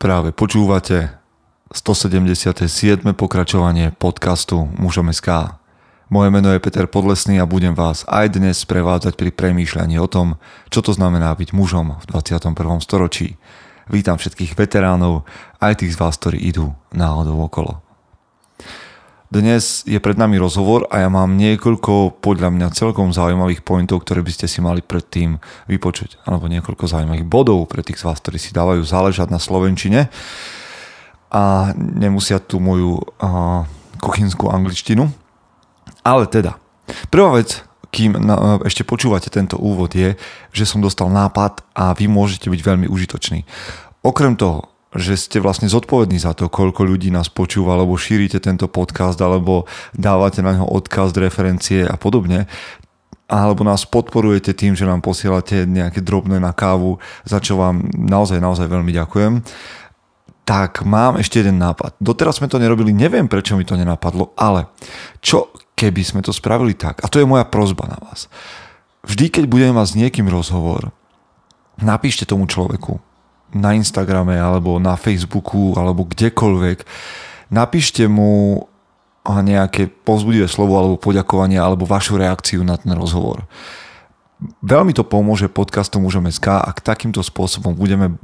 Práve počúvate 177. pokračovanie podcastu Mužom SK. Moje meno je Peter Podlesný a budem vás aj dnes prevádzať pri premýšľaní o tom, čo to znamená byť mužom v 21. storočí. Vítam všetkých veteránov, aj tých z vás, ktorí idú náhodou okolo. Dnes je pred nami rozhovor a ja mám niekoľko podľa mňa celkom zaujímavých pointov, ktoré by ste si mali predtým vypočuť. Alebo niekoľko zaujímavých bodov pre tých z vás, ktorí si dávajú záležať na Slovenčine a nemusia tú moju uh, kuchynskú angličtinu. Ale teda, prvá vec, kým na, ešte počúvate tento úvod je, že som dostal nápad a vy môžete byť veľmi užitoční. Okrem toho, že ste vlastne zodpovední za to, koľko ľudí nás počúva, alebo šírite tento podcast, alebo dávate na neho odkaz, referencie a podobne, alebo nás podporujete tým, že nám posielate nejaké drobné na kávu, za čo vám naozaj, naozaj veľmi ďakujem tak mám ešte jeden nápad. Doteraz sme to nerobili, neviem prečo mi to nenapadlo, ale čo keby sme to spravili tak? A to je moja prozba na vás. Vždy, keď budeme mať s niekým rozhovor, napíšte tomu človeku na Instagrame alebo na Facebooku alebo kdekoľvek, napíšte mu nejaké pozbudivé slovo alebo poďakovanie alebo vašu reakciu na ten rozhovor. Veľmi to pomôže podcastom SK, ak takýmto spôsobom budeme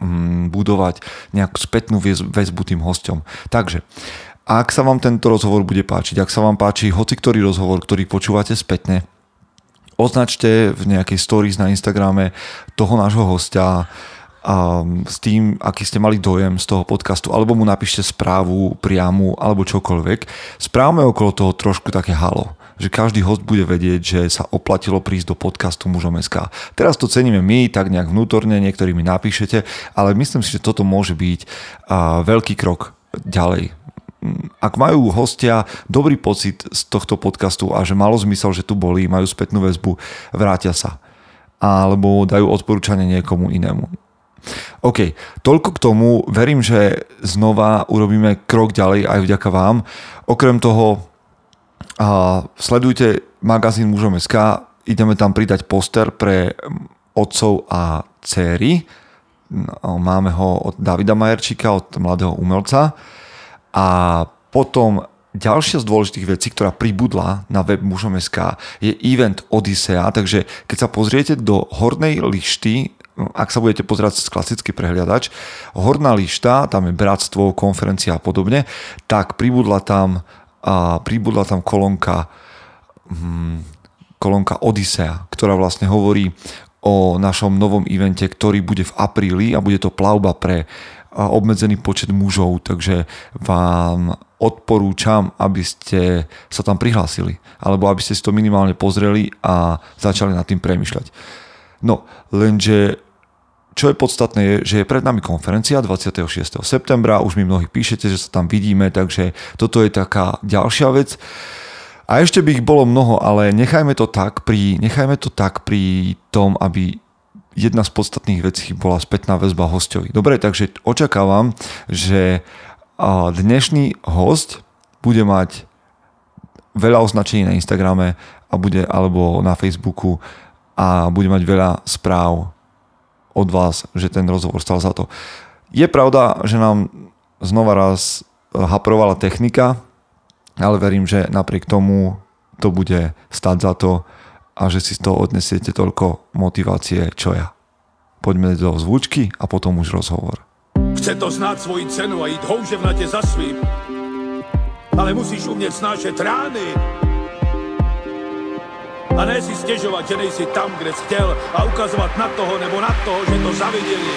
Mm, budovať nejakú spätnú väzbu tým hosťom. Takže, ak sa vám tento rozhovor bude páčiť, ak sa vám páči hoci ktorý rozhovor, ktorý počúvate spätne, označte v nejakej stories na Instagrame toho nášho hostia a s tým, aký ste mali dojem z toho podcastu, alebo mu napíšte správu priamu, alebo čokoľvek. Správame okolo toho trošku také halo že každý host bude vedieť, že sa oplatilo prísť do podcastu Mužom SK. Teraz to ceníme my, tak nejak vnútorne, niektorí mi napíšete, ale myslím si, že toto môže byť a, veľký krok ďalej. Ak majú hostia dobrý pocit z tohto podcastu a že malo zmysel, že tu boli, majú spätnú väzbu, vrátia sa. Alebo dajú odporúčanie niekomu inému. OK, toľko k tomu. Verím, že znova urobíme krok ďalej aj vďaka vám. Okrem toho a sledujte magazín Mužom SK, ideme tam pridať poster pre otcov a céry. No, máme ho od Davida Majerčíka, od mladého umelca. A potom ďalšia z dôležitých vecí, ktorá pribudla na web mužom.sk je event Odyssea, takže keď sa pozriete do hornej lišty, ak sa budete pozerať cez klasický prehliadač, horná lišta, tam je bratstvo, konferencia a podobne, tak pribudla tam a pribudla tam kolónka, hmm, Odyssea, ktorá vlastne hovorí o našom novom evente, ktorý bude v apríli a bude to plavba pre obmedzený počet mužov, takže vám odporúčam, aby ste sa tam prihlásili, alebo aby ste si to minimálne pozreli a začali nad tým premyšľať. No, lenže čo je podstatné je, že je pred nami konferencia 26. septembra, už mi mnohí píšete, že sa tam vidíme, takže toto je taká ďalšia vec. A ešte by ich bolo mnoho, ale nechajme to tak pri, nechajme to tak pri tom, aby jedna z podstatných vecí bola spätná väzba hostovi. Dobre, takže očakávam, že dnešný host bude mať veľa označení na Instagrame a bude, alebo na Facebooku a bude mať veľa správ od vás, že ten rozhovor stal za to. Je pravda, že nám znova raz haprovala technika, ale verím, že napriek tomu to bude stať za to a že si z toho odnesiete toľko motivácie, čo ja. Poďme do zvučky a potom už rozhovor. Chce to znát svoji cenu a jít houževnatě za svým. Ale musíš umět snášet rány a ne si stěžovat, že nejsi tam, kde jsi chtěl a ukazovat na toho nebo na toho, že to zaviděli.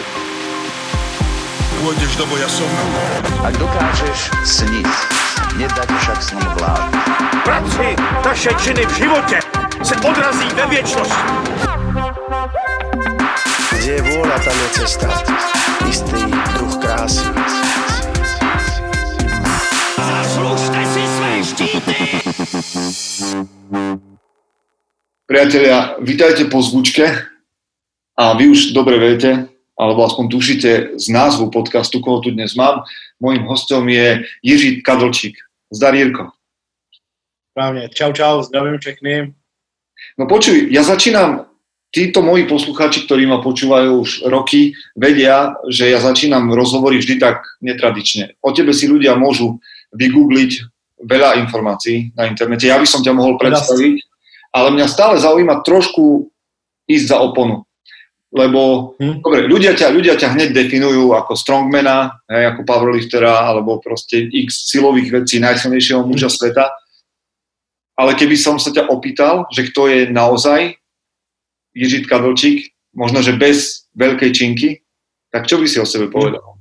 Pôjdeš do boja som. Ak dokážeš sniť, nedať však sním vlád. Práci, taše činy v životě se odrazí ve věčnosti. Kde je vôľa, tam je cesta. Istý druh krásy. Zaslužte si své štíty! Priatelia, vítajte po zvučke a vy už dobre viete, alebo aspoň tušíte z názvu podcastu, koho tu dnes mám. Mojím hostom je Jiří Kadlčík. Zdar Jirko. Správne. Čau, čau, zdravím všechny. No počuj, ja začínam títo moji poslucháči, ktorí ma počúvajú už roky, vedia, že ja začínam rozhovory vždy tak netradične. O tebe si ľudia môžu vygoogliť veľa informácií na internete. Ja by som ťa mohol predstaviť, ale mňa stále zaujíma trošku ísť za oponu. Lebo, hm? dobre, ľudia ťa, ľudia ťa hneď definujú ako strongmana, hej, ako powerliftera, alebo proste x silových vecí, najsilnejšieho muža sveta. Ale keby som sa ťa opýtal, že kto je naozaj Jiřitka Vlčík, možno, že bez veľkej činky, tak čo by si o sebe povedal?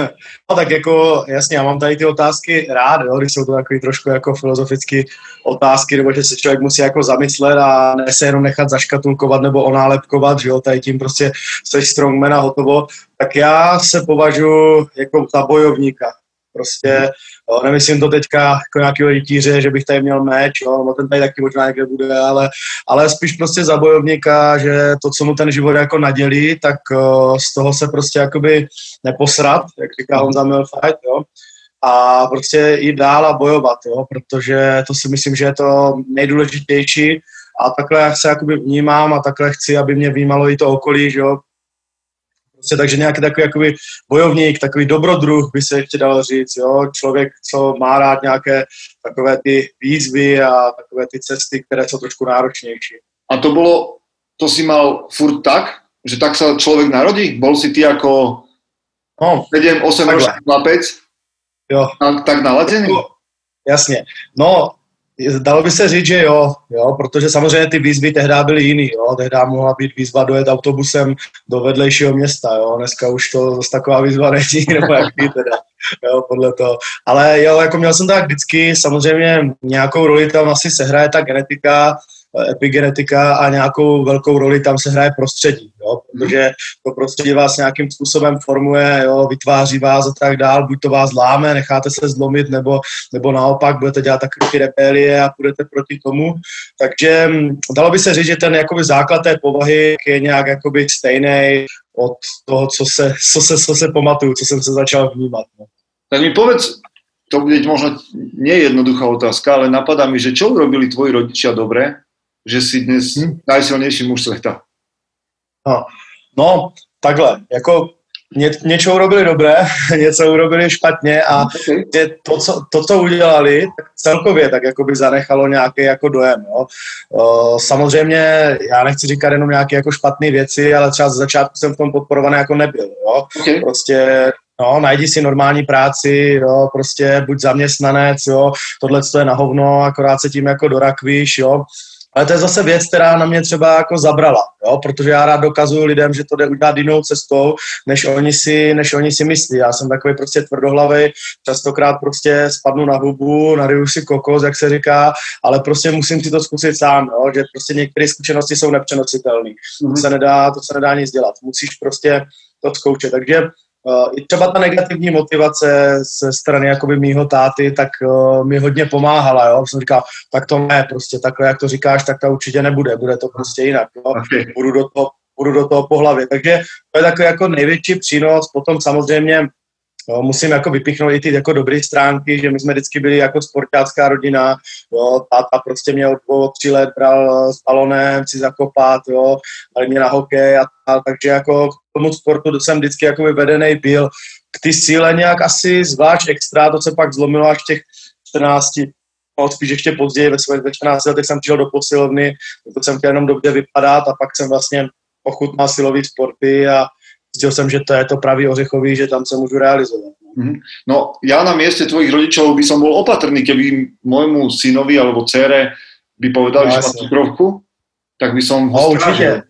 No tak jako, jasně, já mám tady ty otázky rád, jo, když jsou to takové trošku jako filozofické otázky, nebo že se člověk musí jako zamyslet a ne se jenom nechat zaškatulkovat nebo onálepkovat, že jo, tady tím prostě jsi strongman a hotovo, tak já se považuji jako za bojovníka. Prostě Jo, nemyslím to teďka jako nějakého rytíře, že bych tady měl meč, jo, nebo ten tady taky možná někde bude, ale, ale spíš prostě za bojovníka, že to, co mu ten život jako nadělí, tak uh, z toho se prostě jakoby neposrat, jak říká Honza Milfight, jo, a prostě jít dál a bojovat, jo, protože to si myslím, že je to nejdůležitější. A takhle se jakoby vnímám a takhle chci, aby mě vnímalo i to okolí, že jo, Prostě, takže nějaký takový jakoby bojovník, takový dobrodruh by se ještě dalo říct, jo? člověk, co má rád nějaké takové ty výzvy a takové ty cesty, které jsou trošku náročnější. A to bylo, to si mal furt tak, že tak se člověk narodí? Bol si ty jako no, 7-8 ročný chlapec? Jo. Tak, tak naladený? Jasně. No, Dalo by se říct, že jo, jo, protože samozřejmě ty výzvy tehdy byly jiný, jo, tehdy mohla být výzva dojet autobusem do vedlejšího města, jo, dneska už to zase taková výzva není, nebo jak ty teda, jo, podle toho. Ale jo, jako měl jsem tak vždycky, samozřejmě nějakou roli tam asi sehraje ta genetika, epigenetika a nějakou velkou roli tam se hraje prostředí, jo, protože to prostředí vás nějakým způsobem formuje, jo, vytváří vás a tak dál, buď to vás láme, necháte se zlomit, nebo, nebo naopak budete dělat takové rebelie a půjdete proti tomu. Takže hm, dalo by se říct, že ten jakoby základ té povahy je nějak jakoby stejný od toho, co se, co se, co se pamatuju, co jsem se začal vnímat. No. Tak mi povedz, to bude možno nie jednoduchá otázka, ale napadá mi, že čo urobili tvoji rodičia dobre, že si dnes hmm. najsilnější muž světa. No, no takhle, jako ně, něco urobili dobré, něco urobili špatně a okay. to, co, to, co udělali, tak celkově tak jako by zanechalo nějaký jako dojem. Jo. O, samozřejmě, já nechci říkat jenom nějaké jako špatné věci, ale třeba z začátku jsem v tom podporovaný jako nebyl. Jo. Okay. Prostě No, najdi si normální práci, jo, prostě buď zaměstnanec, jo, tohle je na hovno, akorát se tím jako dorakvíš, jo. Ale to je zase věc, která na mě třeba jako zabrala, jo? protože já rád dokazuju lidem, že to jde udělat jinou cestou, než oni si, než oni si myslí. Já jsem takový prostě tvrdohlavý, častokrát prostě spadnu na hubu, nariju si kokos, jak se říká, ale prostě musím si to zkusit sám, jo? že prostě některé zkušenosti jsou nepřenositelné. Mm-hmm. To, mhm. se nedá, to se nedá nic dělat. Musíš prostě to zkoušet. Takže I třeba ta negativní motivace ze strany jakoby mýho táty, tak uh, mi hodně pomáhala, jo. Jsem říkal, tak to ne, prostě takhle, jak to říkáš, tak to určitě nebude, bude to prostě jinak, jo. Okay. Budu do toho, budu do toho po hlavě. Takže to je takový jako největší přínos. Potom samozřejmě Jo, musím jako vypichnout i ty jako dobré stránky, že my jsme vždycky byli jako sportácká rodina, jo, táta prostě mě od dvou, tři let bral s balonem si zakopat, jo, ale mě na hokej a tak, takže jako k tomu sportu jsem vždycky jako vyvedený byl. K ty síle nějak asi zvlášť extra, to se pak zlomilo až těch 14, no, spíš ještě později, ve svých 14 letech jsem přišel do posilovny, to jsem chtěl jenom dobře vypadat a pak jsem vlastně ochutnal silový sporty a zjistil jsem, že to je to pravý ořechový, že tam se můžu realizovat. Mhm. No ja na mieste tvojich rodičov by som bol opatrný, keby môjmu synovi alebo dcere by povedali, no, že má cukrovku, tak by som ho no, určite.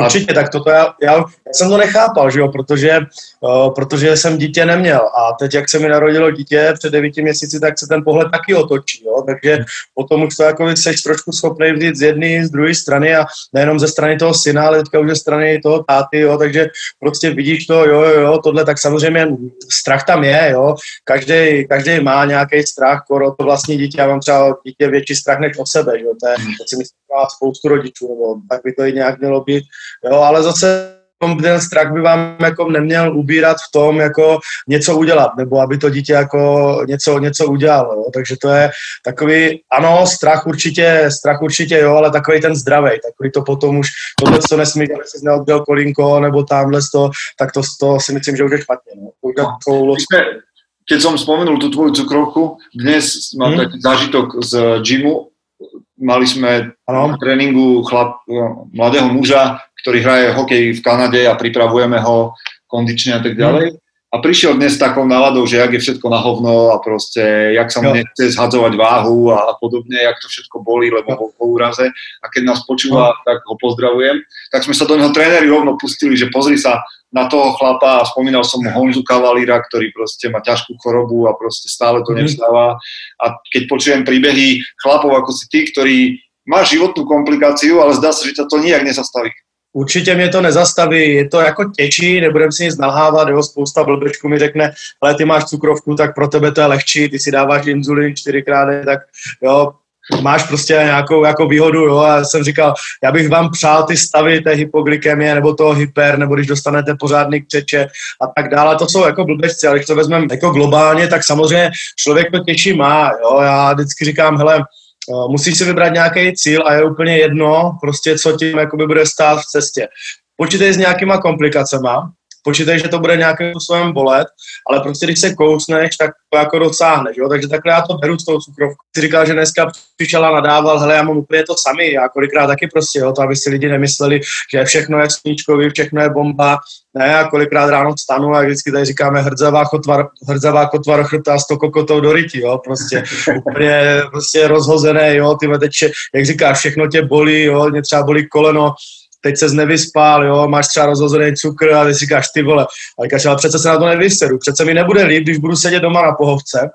Určitě, tak toto já, já, já jsem to nechápal, že jo, protože, uh, protože jsem dítě neměl. A teď, jak se mi narodilo dítě před devíti měsíci, tak se ten pohled taky otočí, jo, takže potom už to jako seš trošku schopný vzít z jedné, z druhé strany a nejenom ze strany toho syna, ale teďka už ze strany toho táty, jo, takže prostě vidíš to, jo, jo, jo, tohle, tak samozřejmě strach tam je, jo, každý, každý má nějaký strach, koro to vlastní dítě, já mám třeba dítě větší strach než o sebe, jo, to, je, to si myslím, spoustu rodičů, nebo tak by to i nějak mělo být, Jo, ale zase ten strach by vám jako neměl ubírat v tom, jako něco udělat, nebo aby to dítě jako něco, něco udělalo. Jo. Takže to je takový, ano, strach určitě, strach určitě jo, ale takový ten zdravý, takový to potom už, tohle co nesmí, aby si neodděl kolinko, nebo tamhle to, tak to, to si myslím, že už je špatně. No. No, keď som spomenul tú tvoju cukrovku, dnes mám hmm. taký zážitok z gymu, mali sme ano. na tréningu chlap, mladého muža, ktorý hraje hokej v Kanade a pripravujeme ho kondične a tak ďalej. Mm. A prišiel dnes s takou náladou, že jak je všetko na hovno a proste, jak sa mu nechce zhadzovať váhu a, a podobne, jak to všetko bolí, lebo bol po úraze. A keď nás počúva, no. tak ho pozdravujem. Tak sme sa do neho tréneri rovno pustili, že pozri sa na toho chlapa a spomínal som mu Honzu Kavalíra, ktorý proste má ťažkú chorobu a proste stále to mm. nevstáva. A keď počujem príbehy chlapov ako si ty, ktorý má životnú komplikáciu, ale zdá sa, že ťa to nijak nezastaví. Určitě mě to nezastaví, je to jako těžší, nebudem si nic nalhávat, jo, spousta blbečků mi řekne, ale ty máš cukrovku, tak pro tebe to je lehčí, ty si dáváš inzulin čtyřikrát, tak jo, máš prostě nějakou jako výhodu, jo, a jsem říkal, já bych vám přál ty stavy té hypoglykemie nebo toho hyper, nebo když dostanete pořádný křeče a tak dále, to jsou jako blbečci, ale když to vezmeme jako globálně, tak samozřejmě člověk to těžší má, jo, já vždycky říkám, hele, Eh, musíš si vybrat nějaký cíl a je úplně jedno, prostě co tím jakoby bude stát v cestě. Počítej s nějakýma komplikacema, počítej, že to bude nějakým způsobem bolet, ale prostě když se kousneš, tak to jako dosáhneš, jo? takže takhle já to beru s tou cukrovkou. Ty říkal, že dneska přišel a nadával, hele, já mám úplně to samý, já kolikrát taky prostě, jo, to aby si lidi nemysleli, že všechno je sníčkový, všechno je bomba, ne, já kolikrát ráno vstanu a vždycky tady říkáme hrdzavá kotva, hrdzavá kotva rochrta s to kokotou do ryti, jo, prostě úplně prostě rozhozené, jo, ty teď, jak říkáš, všechno tě bolí, jo, mě třeba bolí koleno, teď se nevyspal, jo, máš třeba rozhozený cukr a ty si říkáš, ty vole, ale říkáš, ale přece se na to nevyseru, přece mi nebude líp, když budu sedět doma na pohovce,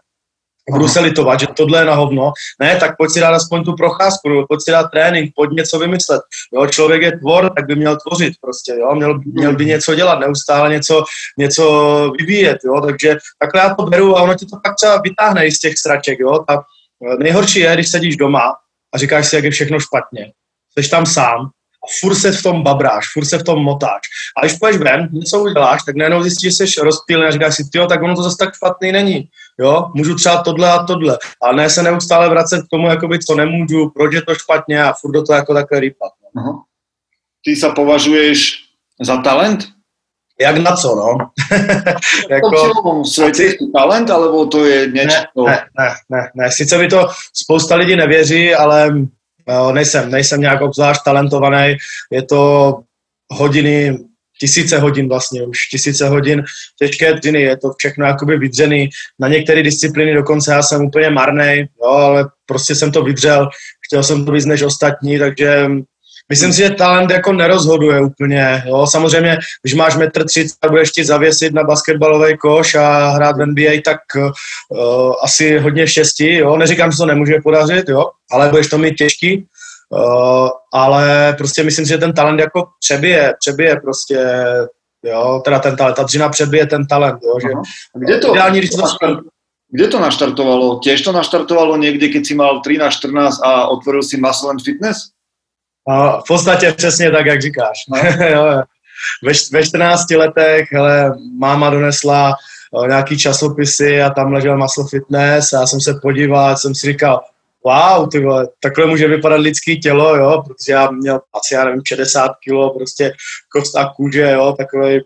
budu se litovat, že tohle je na hovno. Ne, tak pojď si dát aspoň tu procházku, pojď si dát trénink, pojď něco vymyslet. Jo, člověk je tvor, tak by měl tvořit prostě, jo, měl, měl by něco dělat, neustále něco, něco vyvíjet, jo, takže takhle já to beru a ono ti to pak třeba vytáhne i z těch sraček, jo. Ta, nejhorší je, když sedíš doma a říkáš si, jak je všechno špatně. Jsi tam sám a furt se v tom babráš, furt se v tom motáš. A když půjdeš ven, něco uděláš, tak najednou zjistíš, že jsi rozptýlený a říkáš si, jo, tak ono to zase tak špatný není. Jo, můžu třeba tohle a tohle. A ne se neustále vracet k tomu, jakoby, co nemůžu, proč je to špatně a furt do toho jako takhle rýpat. No. Uh-huh. Ty se považuješ za talent? Jak na co, no? jako, světě talent, alebo to je něco? Ne, ne, ne, ne, sice by to spousta lidí nevěří, ale nejsem, nejsem nějak obzvlášť talentovaný, je to hodiny, tisíce hodin vlastně, už tisíce hodin. Těžké dny, je to všechno jakoby vydřený. Na některé disciplíny dokonce já jsem úplně marný, ale prostě jsem to vydřel, chtěl jsem to víc než ostatní, takže Myslím si, že talent jako nerozhoduje úplně. Jo. Samozřejmě, když máš metr 30 a budeš ti zavěsit na basketbalový koš a hrát v NBA, tak uh, asi hodně štěstí. Jo. Neříkám, že to nemůže podařit, jo, ale budeš to mít těžký. Uh, ale prostě myslím si, že ten talent jako přebije, přebije prostě, jo, teda ten talent, ta dřina přebije ten talent, jo, že Kde to, ideální, když to, kde to naštartovalo? Tiež to naštartovalo někdy, keď si mal 13-14 a otvoril si Muscle and Fitness? No, v podstatě přesně tak, jak říkáš. No. ve, ve 14 letech hele, máma donesla o, nějaký časopisy a tam ležel Muscle Fitness a já jsem se podíval, jsem si říkal, wow, ty vole, takhle může vypadat lidský tělo, jo, protože já měl asi, já nevím, 60 kilo, prostě kost a kůže, jo, takový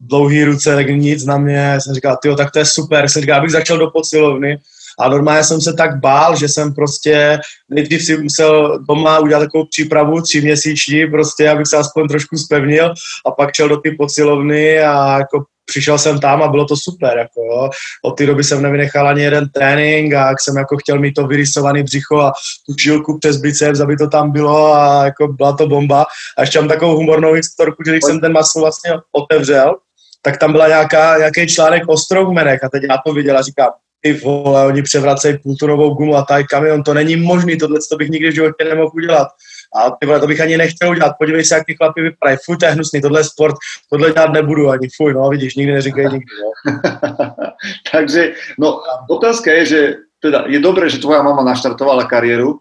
dlouhý ruce, tak nic na mě, jsem říkal, ty tak to je super, jsem říkal, abych začal do posilovny, a normálně jsem se tak bál, že jsem prostě nejdřív si musel doma udělat takovou přípravu tříměsíční, prostě, abych se aspoň trošku spevnil a pak šel do ty posilovny a jako přišel jsem tam a bylo to super. Jako. Od té doby jsem nevynechal ani jeden trénink a jak jsem jako chtěl mít to vyrysovaný břicho a tu čílku přes biceps, aby to tam bylo a jako byla to bomba. A ještě mám takovou humornou historku, že když jsem ten masl vlastně otevřel, tak tam byla nějaká, nějaký článek o strongmanech a teď já to viděl a říkám, ty vole, oni převracejí půltunovou gumu a tady kamion, to není možný, tohle to bych nikdy v životě nemohl udělat. A ty vole, to bych ani nechtěl udělat. Podívej se, jak ty chlapy vypadají. Fuj, to je hnusný, tohle je sport, tohle dělat nebudu ani. Fuj, no vidíš, nikdy neříkej nikdy. No. Takže, no, otázka je, že teda je dobré, že tvoja mama naštartovala kariéru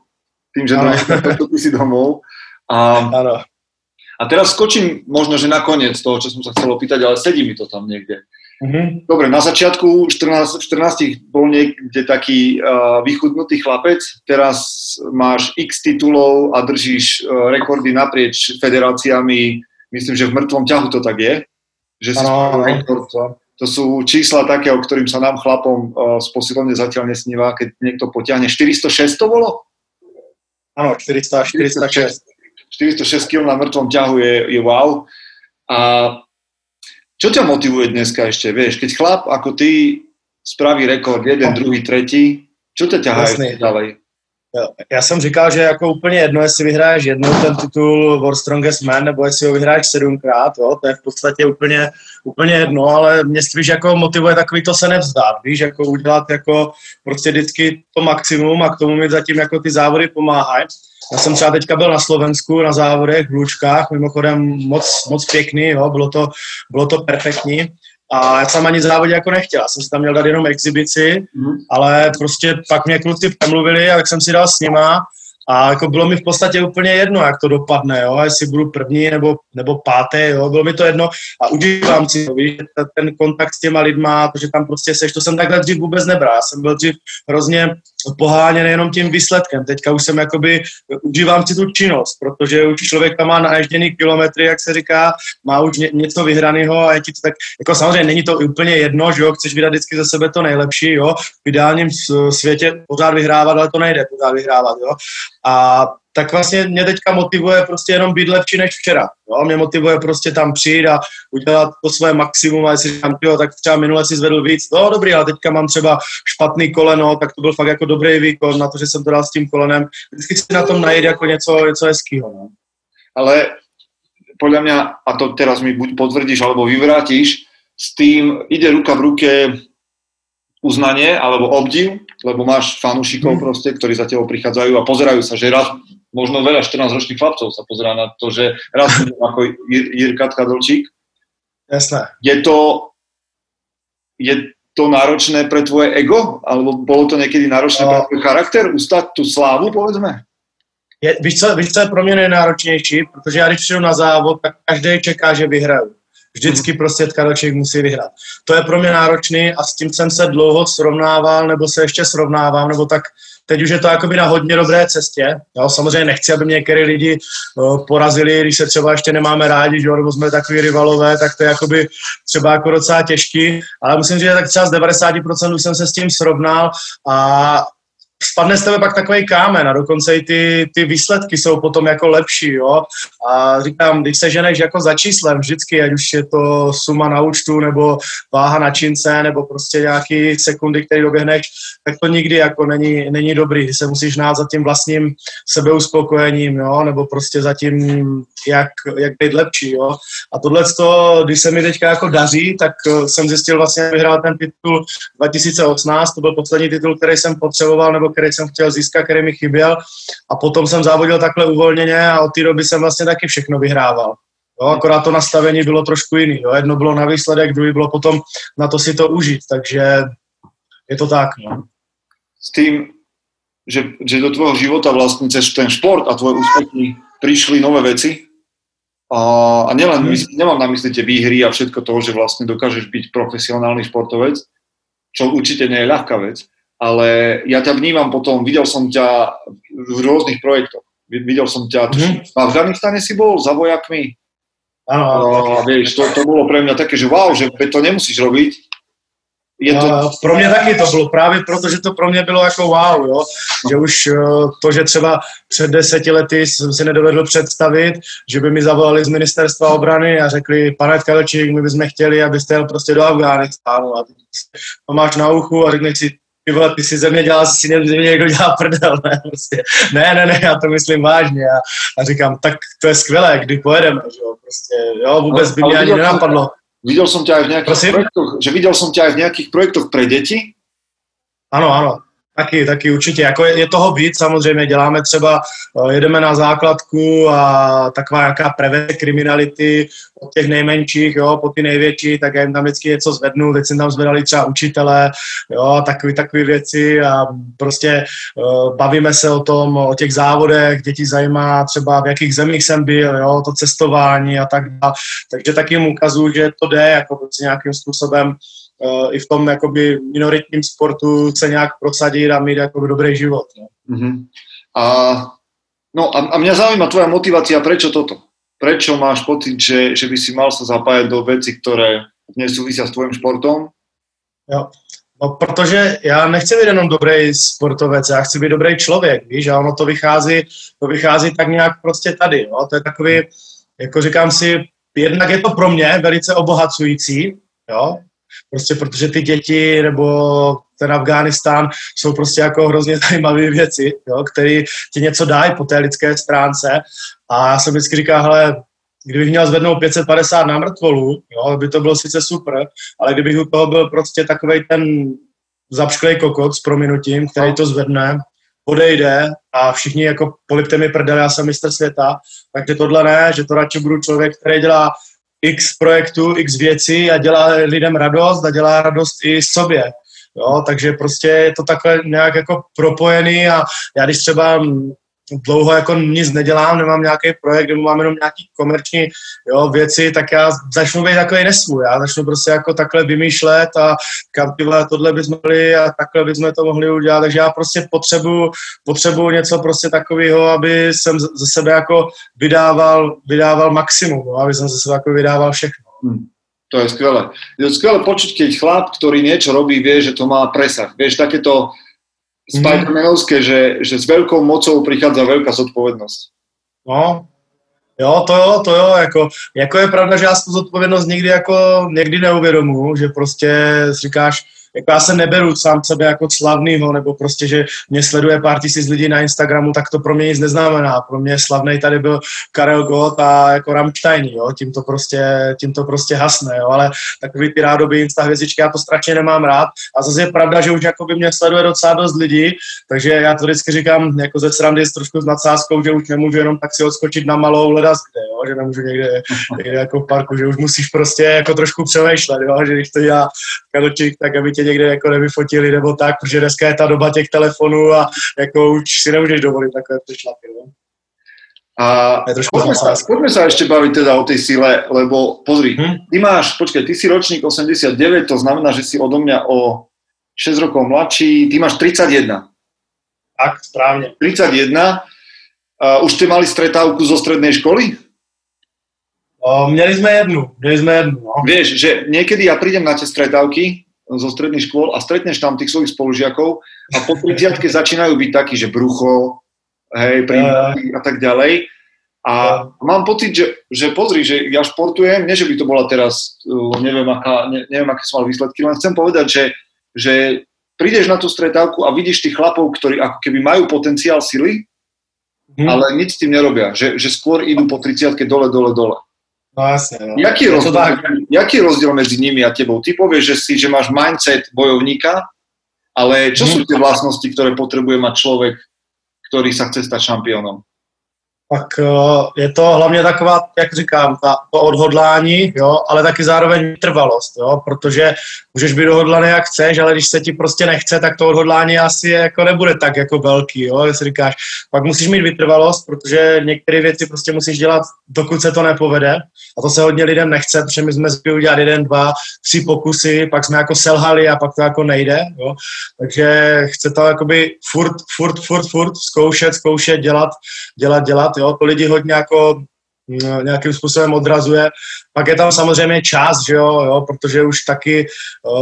tým, že to ty si domov. A, ano. A teraz skočím možno, že nakoniec toho, čo som sa chcel opýtať, ale sedí mi to tam niekde. Mm-hmm. Dobre, na začiatku 14, 14 bol niekde taký uh, vychudnutý chlapec, teraz máš x titulov a držíš uh, rekordy naprieč federáciami, myslím, že v mŕtvom ťahu to tak je, že si ano, rekord. To sú čísla také, o ktorým sa nám chlapom uh, z posilovne zatiaľ nesníva, keď niekto potiahne. 406 to bolo? Áno, 400, 406. 406 kg na mŕtvom ťahu je, je wow. A čo ťa motivuje dneska ešte, vieš, keď chlap ako ty spraví rekord jeden, druhý, tretí, čo ťa ťahá ešte ďalej? Já jsem říkal, že jako úplně jedno, jestli vyhraješ jednou ten titul World Strongest Man, nebo jestli ho vyhraješ sedmkrát, jo, to je v podstatě úplně, úplně jedno, ale mě spíš jako motivuje takový to se nevzdát, víš, jako udělat jako prostě vždycky to maximum a k tomu mi zatím jako ty závody pomáhají. Já jsem třeba teďka byl na Slovensku na závodech v Lučkách, mimochodem moc, moc pěkný, jo, bylo, to, bylo to perfektní. A já jsem ani závodě jako nechtěl, já jsem si tam měl dát jenom exibici, mm. ale prostě pak mě kluci přemluvili a tak jsem si dal s nima. A jako bylo mi v podstatě úplně jedno, jak to dopadne, jo, jestli budu první nebo, nebo pátý, jo, bylo mi to jedno. A užívám si to, víš, ten kontakt s těma lidma, to, že tam prostě seš, to jsem takhle dřív vůbec nebral, já jsem byl dřív hrozně poháněn jenom tím výsledkem, teďka už jsem jakoby, užívám si tu činnost, protože už člověk tam má naježděný kilometry, jak se říká, má už ně, něco vyhraného a je ti to tak, jako samozřejmě není to úplně jedno, že jo, chceš vydat vždycky ze sebe to nejlepší, jo, v ideálním světě pořád vyhrávat, ale to nejde pořád vyhrávat, jo, a tak vlastně mě teďka motivuje prostě jenom být lepší než včera. Jo? Mě motivuje prostě tam přijít a udělat to své maximum a jestli říkám, jo, tak třeba minule si zvedl víc, no dobrý, ale teďka mám třeba špatný koleno, tak to byl fakt jako dobrý výkon na to, že jsem to dal s tím kolenem. Vždycky si na tom najít jako něco, něco hezkého. No. Ale podľa mňa, a to teraz mi buď potvrdíš alebo vyvrátiš, s tým ide ruka v ruke uznanie alebo obdiv, lebo máš fanúšikov mm. proste, ktorí za tebou prichádzajú a pozerajú sa, že raz, možno veľa 14-ročných chlapcov sa pozerá na to, že raz ako Jirka Tkadlčík. Jasné. Je to, je to náročné pre tvoje ego? Alebo bolo to někdy náročné no. pre tvoj charakter? Ustať tu slávu, povedzme? Je, víš, co, víš, co je pro mě nejnáročnější? Protože já když přijdu na závod, tak každý čeká, že vyhraju. Vždycky mhm. prostě tkadoček musí vyhrát. To je pro mě náročný a s tím jsem se dlouho srovnával, nebo se ještě srovnávám, nebo tak teď už je to jakoby na hodně dobré cestě. Jo, samozřejmě nechci, aby mě některé lidi uh, porazili, když se třeba ještě nemáme rádi, že nebo jsme takový rivalové, tak to je jakoby třeba jako docela těžký, ale musím říct, že tak třeba z 90% už jsem se s tím srovnal a spadne z tebe pak takový kámen a dokonce i ty, ty výsledky jsou potom jako lepší, jo. A říkám, když se ženeš jako za číslem vždycky, ať už je to suma na účtu, nebo váha na čince, nebo prostě nějaký sekundy, které doběhneš, tak to nikdy jako není, není dobrý. Ty se musíš nát za tím vlastním sebeuspokojením, jo, nebo prostě za tím, jak, jak být lepší, jo. A tohle, když se mi teďka jako daří, tak eh, jsem zjistil vlastně, vyhrál ten titul 2018, to byl poslední titul, který jsem potřeboval, nebo který jsem chtěl získat, který mi chyběl. A potom jsem závodil takhle uvolněně a od té doby jsem vlastně taky všechno vyhrával. Jo, akorát to nastavení bylo trošku jiný. Jo. Jedno bylo na výsledek, druhý bylo potom na to si to užít, takže je to tak. No. S tým, že, že do tvojho života vlastne cez ten šport a tvoje úspechy prišli nové veci, a, a nielen, hmm. nemám na mysli tie výhry a všetko toho, že vlastne dokážeš byť profesionálny športovec, čo určite nie je ľahká vec, ale ja ťa vnímam potom, videl som ťa v rôznych projektoch. Videl som ťa, mm-hmm. v Afganistane si bol za vojakmi. Áno, no, vieš, to, to bolo pre mňa také, že wow, že to nemusíš robiť. Je to... Pro mě taky to bylo, právě proto, že to pro mě bylo jako wow, jo? že už uh, to, že třeba před deseti lety jsem si nedovedl představit, že by mi zavolali z ministerstva obrany a řekli, pane Tkalčík, my bychom chtěli, abyste jel prostě do Afghánistánu a to máš na uchu a řekneš si, ty vole, ty si ze mě dělal, si ze mě někdo dělá prdel, ne, prostě. ne, ne, ne, já to myslím vážně a, a říkám, tak to je skvělé, kdy pojedeme, že jo, prostě, jo, vůbec by mě ani nenapadlo. Videl som ťa aj v nejakých Prosím? projektoch, že som ťa aj v nejakých projektoch pre deti? Áno, áno. Taky, taky určitě. Jako je, je toho víc, samozřejmě děláme třeba, eh, jedeme na základku a taková nějaká prevence kriminality od těch nejmenších, jo, po ty největší, tak já jim tam vždycky něco zvednu, teď jsem tam zvedali třeba učitele, jo, takové takové věci a prostě uh, bavíme se o tom, o těch závodech, děti zajímá třeba v jakých zemích jsem byl, jo, to cestování a tak dále. Takže taky jim ukazuju, že to jde jako prostě nějakým způsobem uh, i v tom jakoby minoritním sportu se nějak prosadit a mít jako dobrý život. No. Uh-huh. A, no a, a mňa zaujíma tvoja motivácia, prečo toto? Prečo máš pocit, že, že by si mal sa zapájať do veci, ktoré nesúvisia s tvojím športom? Jo. No, protože já nechci být jenom dobrý sportovec, já chci být dobrý člověk, víš, a ono to vychází, to vychází tak nějak prostě tady, jo? to je takový, jako říkám si, jednak je to pro mě velice obohacující, jo, prostě protože ty děti nebo ten Afghánistán jsou prostě jako hrozně zajímavé věci, jo, které ti něco dají po té lidské stránce. A já jsem vždycky říkal, hele, kdybych měl zvednout 550 na mrtvolu, jo, by to bylo sice super, ale kdybych u toho byl prostě takový ten zapšklej kokot s prominutím, který to zvedne, odejde a všichni jako polipte mi prdele, já jsem mistr světa, takže tohle ne, že to radši budu člověk, který dělá x projektů, x věcí a dělá lidem radost a dělá radost i sobě. Jo, takže prostě je to takhle nějak jako propojený a já když třeba dlouho jako nic nedělám, nemám nějaký projekt, nebo mám jenom nějaký komerční jo, věci, tak já začnu být takový nesvůj. Já začnu prostě jako takhle vymýšlet a kam tyhle, tohle bychom mohli a takhle bychom to mohli udělat. Takže já prostě potřebuju, potřebuju něco prostě takového, aby jsem ze sebe jako vydával, vydával maximum, no, aby jsem ze sebe jako vydával všechno. Hmm. To je skvelé. Je skvelé počuť, keď chlap, ktorý niečo robí, vie, že to má presah. Vieš, takéto Spidermanovské, že, že s veľkou mocou prichádza veľká zodpovednosť. No, jo, to jo, to jo, jako, jako je pravda, že já tu zodpovědnost nikdy jako někdy neuvědomuji, že prostě říkáš, jako já se neberu sám sebe jako slavnýho, nebo prostě, že mě sleduje pár tisíc lidí na Instagramu, tak to pro mě nic neznamená. Pro mě slavný tady byl Karel Gott a jako Rammstein, jo, tím to prostě, tím to prostě hasne, jo, ale takový ty rádoby Insta hvězdičky, já to strašně nemám rád. A zase je pravda, že už jako by mě sleduje docela dost lidí, takže já to vždycky říkám jako ze srandy s trošku s nadsázkou, že už nemůžu jenom tak si odskočit na malou ledas kde, jo, že nemůžu někde, někde jako v parku, že už musíš prostě jako trošku přemýšlet, jo, že když to dělá kadočík, tak aby tě někde jako nevyfotili nebo tak, protože dneska je ta doba těch telefonů a jako už si nemůžeš dovolit takové přešlapy. No? A poďme sa, poďme sa ešte baviť teda o tej sile, lebo pozri, hmm? ty máš, počkaj, ty si ročník 89, to znamená, že si odo mňa o 6 rokov mladší, ty máš 31. Tak, správne. 31. Uh, už ste mali stretávku zo strednej školy? O, měli jsme jednu, měli jsme jednu. No. Vieš, že niekedy ja prídem na tie stretávky zo stredných škôl a stretneš tam tých svojich spolužiakov a po 30 začínajú byť takí, že brucho, hej, príjmaky a tak ďalej. A mám pocit, že, že pozri, že ja športujem, nie že by to bola teraz, uh, neviem, aká, ne, neviem aké som mal výsledky, len chcem povedať, že, že prídeš na tú stretávku a vidíš tých chlapov, ktorí ako keby majú potenciál sily, hmm. ale nič s tým nerobia, že, že skôr idú po 30 dole, dole, dole. No jasne. No. Jaký, je rozdiel, tak. Jaký je rozdiel medzi nimi a tebou? Ty povieš, že, si, že máš mindset bojovníka, ale čo hmm. sú tie vlastnosti, ktoré potrebuje mať človek, ktorý sa chce stať šampiónom? Tak eh, je to hlavně taková, jak říkám, ta, to odhodlání, jo, ale taky zároveň trvalost, jo, protože můžeš být odhodlaný jak chceš, ale když se ti prostě nechce, tak to odhodlání asi jako nebude tak jako velký, jo, jestli říkáš, pak musíš mít vytrvalost, protože některé věci prostě musíš dělat, dokud se to nepovede. A to se hodně lidem nechce, protože my jsme zvykli udělat jeden, dva, tři pokusy, pak jsme jako selhali a pak to jako nejde, jo, takže chce to jakoby furt, furt, furt, furt zkoušet, zkoušet, dělat, dělat, dělat, jo, to lidi hodně jako mm, nějakým způsobem odrazuje. Pak je tam samozřejmě čas, že jo, jo protože už taky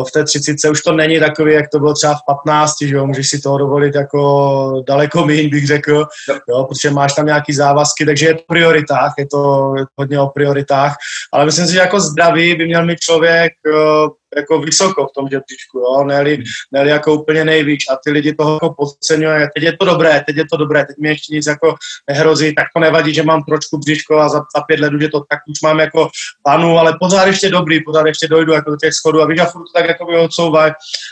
v té 30 už to není takový, jak to bylo třeba v 15, že jo, můžeš si toho dovolit jako daleko méně, bych řekl, jo, protože máš tam nějaký závazky, takže je to prioritách, je to hodně o prioritách, ale myslím si, že jako zdraví by měl mít člověk jako vysoko v tom žebříčku, jo, ne ne jako úplně nejvíc. A ty lidi toho jako podceňují, teď je to dobré, teď je to dobré, teď mi ještě nic jako nehrozí, tak to nevadí, že mám trošku břiško a za, za pět let už je to tak, už mám jako panu, ale pořád ještě dobrý, pořád ještě dojdu jako do těch schodů a víš, a furt tak jako by odsouvaj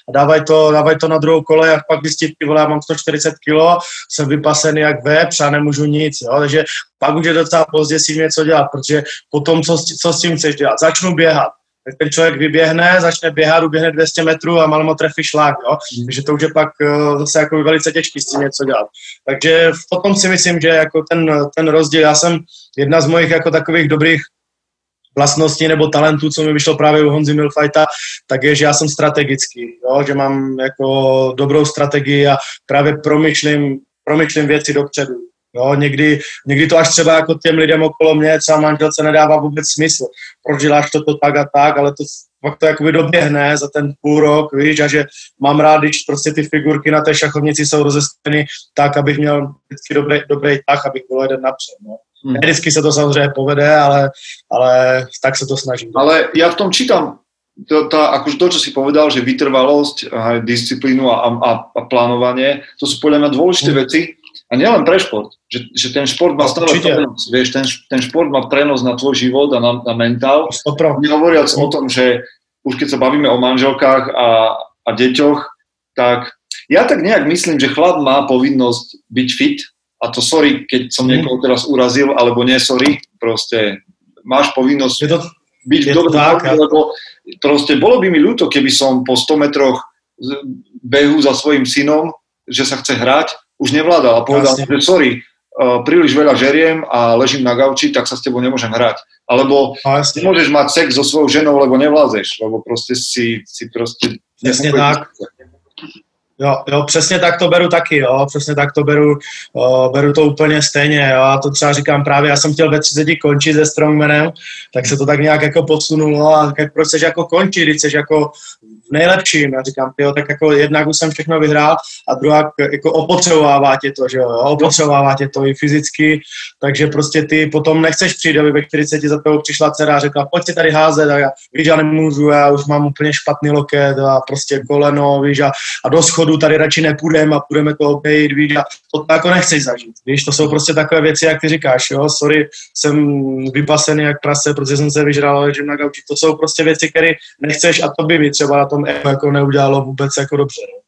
a dávaj to, dávaj to na druhou kole a pak zjistit, ty vole, já mám 140 kilo, jsem vypasený jak vepř a nemůžu nic, jo, takže pak už je docela pozdě si něco dělat, protože potom, co, co s tím chceš dělat, začnu běhat, tak ten člověk vyběhne, začne běhat, uběhne 200 metrů a malo trefí šlák, jo? Takže to už je pak uh, zase jako velice těžký s tím něco dělat. Takže potom si myslím, že jako ten, ten rozdíl, já jsem jedna z mojich jako takových dobrých vlastností nebo talentů, co mi vyšlo právě u Honzy Milfajta, tak je, že já jsem strategický, jo? že mám jako dobrou strategii a právě promyšlím, promyšlím věci dopředu. Jo, někdy, někdy to až třeba jako těm lidem okolo mě, třeba manželce nedává vůbec smysl. Proč děláš to tak a tak, ale to pak to jakoby doběhne za ten půl rok, víš, a že mám rád, když prostě ty figurky na té šachovnici jsou rozestaveny tak, abych měl vždycky dobrý, dobrý tah, abych byl jeden napřed. No. Hmm. Vždycky se to samozřejmě povede, ale, ale tak se to snažím. Ale já v tom čítám, to, to, akože to, čo si povedal, že vytrvalosť, disciplínu a, a, a plánovanie, to sú podľa mňa dôležité mm. veci. A nielen pre šport, že, že ten šport má stále prenos, vieš, ten, ten šport má prenos na tvoj život a na, na mentál. Nehovoriac o tom, že už keď sa bavíme o manželkách a, a deťoch, tak ja tak nejak myslím, že chlap má povinnosť byť fit a to sorry, keď som mhm. niekoho teraz urazil, alebo nie sorry, proste máš povinnosť je to, byť v dobrom lebo proste bolo by mi ľúto, keby som po 100 metroch behu za svojim synom, že sa chce hrať, už nevládal a povedal, Jasne. že sorry, uh, príliš veľa žeriem a ležím na gauči, tak sa s tebou nemôžem hrať. Alebo Jasne. nemôžeš mať sex so svojou ženou, lebo nevlázeš, lebo proste si, si proste... Jasne tak. Jo, jo, přesně tak to beru taky, jo, přesně tak to beru, o, beru to úplně stejně, jo, a to třeba říkám právě, já jsem chtěl ve 30 končit se Strongmanem, tak se to tak nějak jako posunulo a tak proč chceš jako končit, když chceš jako nejlepším. Já říkám, jo, tak jako jednak už jsem všechno vyhrál a druhá jako opotřebovává tě to, že jo, opotřebovává tě to i fyzicky, takže prostě ty potom nechceš přijít, aby ve 40 za tebou přišla dcera a řekla, pojď si tady házet a já, víš, já nemůžu, já už mám úplně špatný loket a prostě koleno, víš, a, a do schodu tady radši nepůjdeme a půjdeme to obejít, víš, a to jako nechceš zažít, víš, to jsou prostě takové věci, jak ty říkáš, jo, sorry, jsem vypasený jak prase, protože jsem se vyžral, ležím na gauči, to jsou prostě věci, které nechceš a to by mi třeba na tom jako neudělalo vůbec jako dobře. No.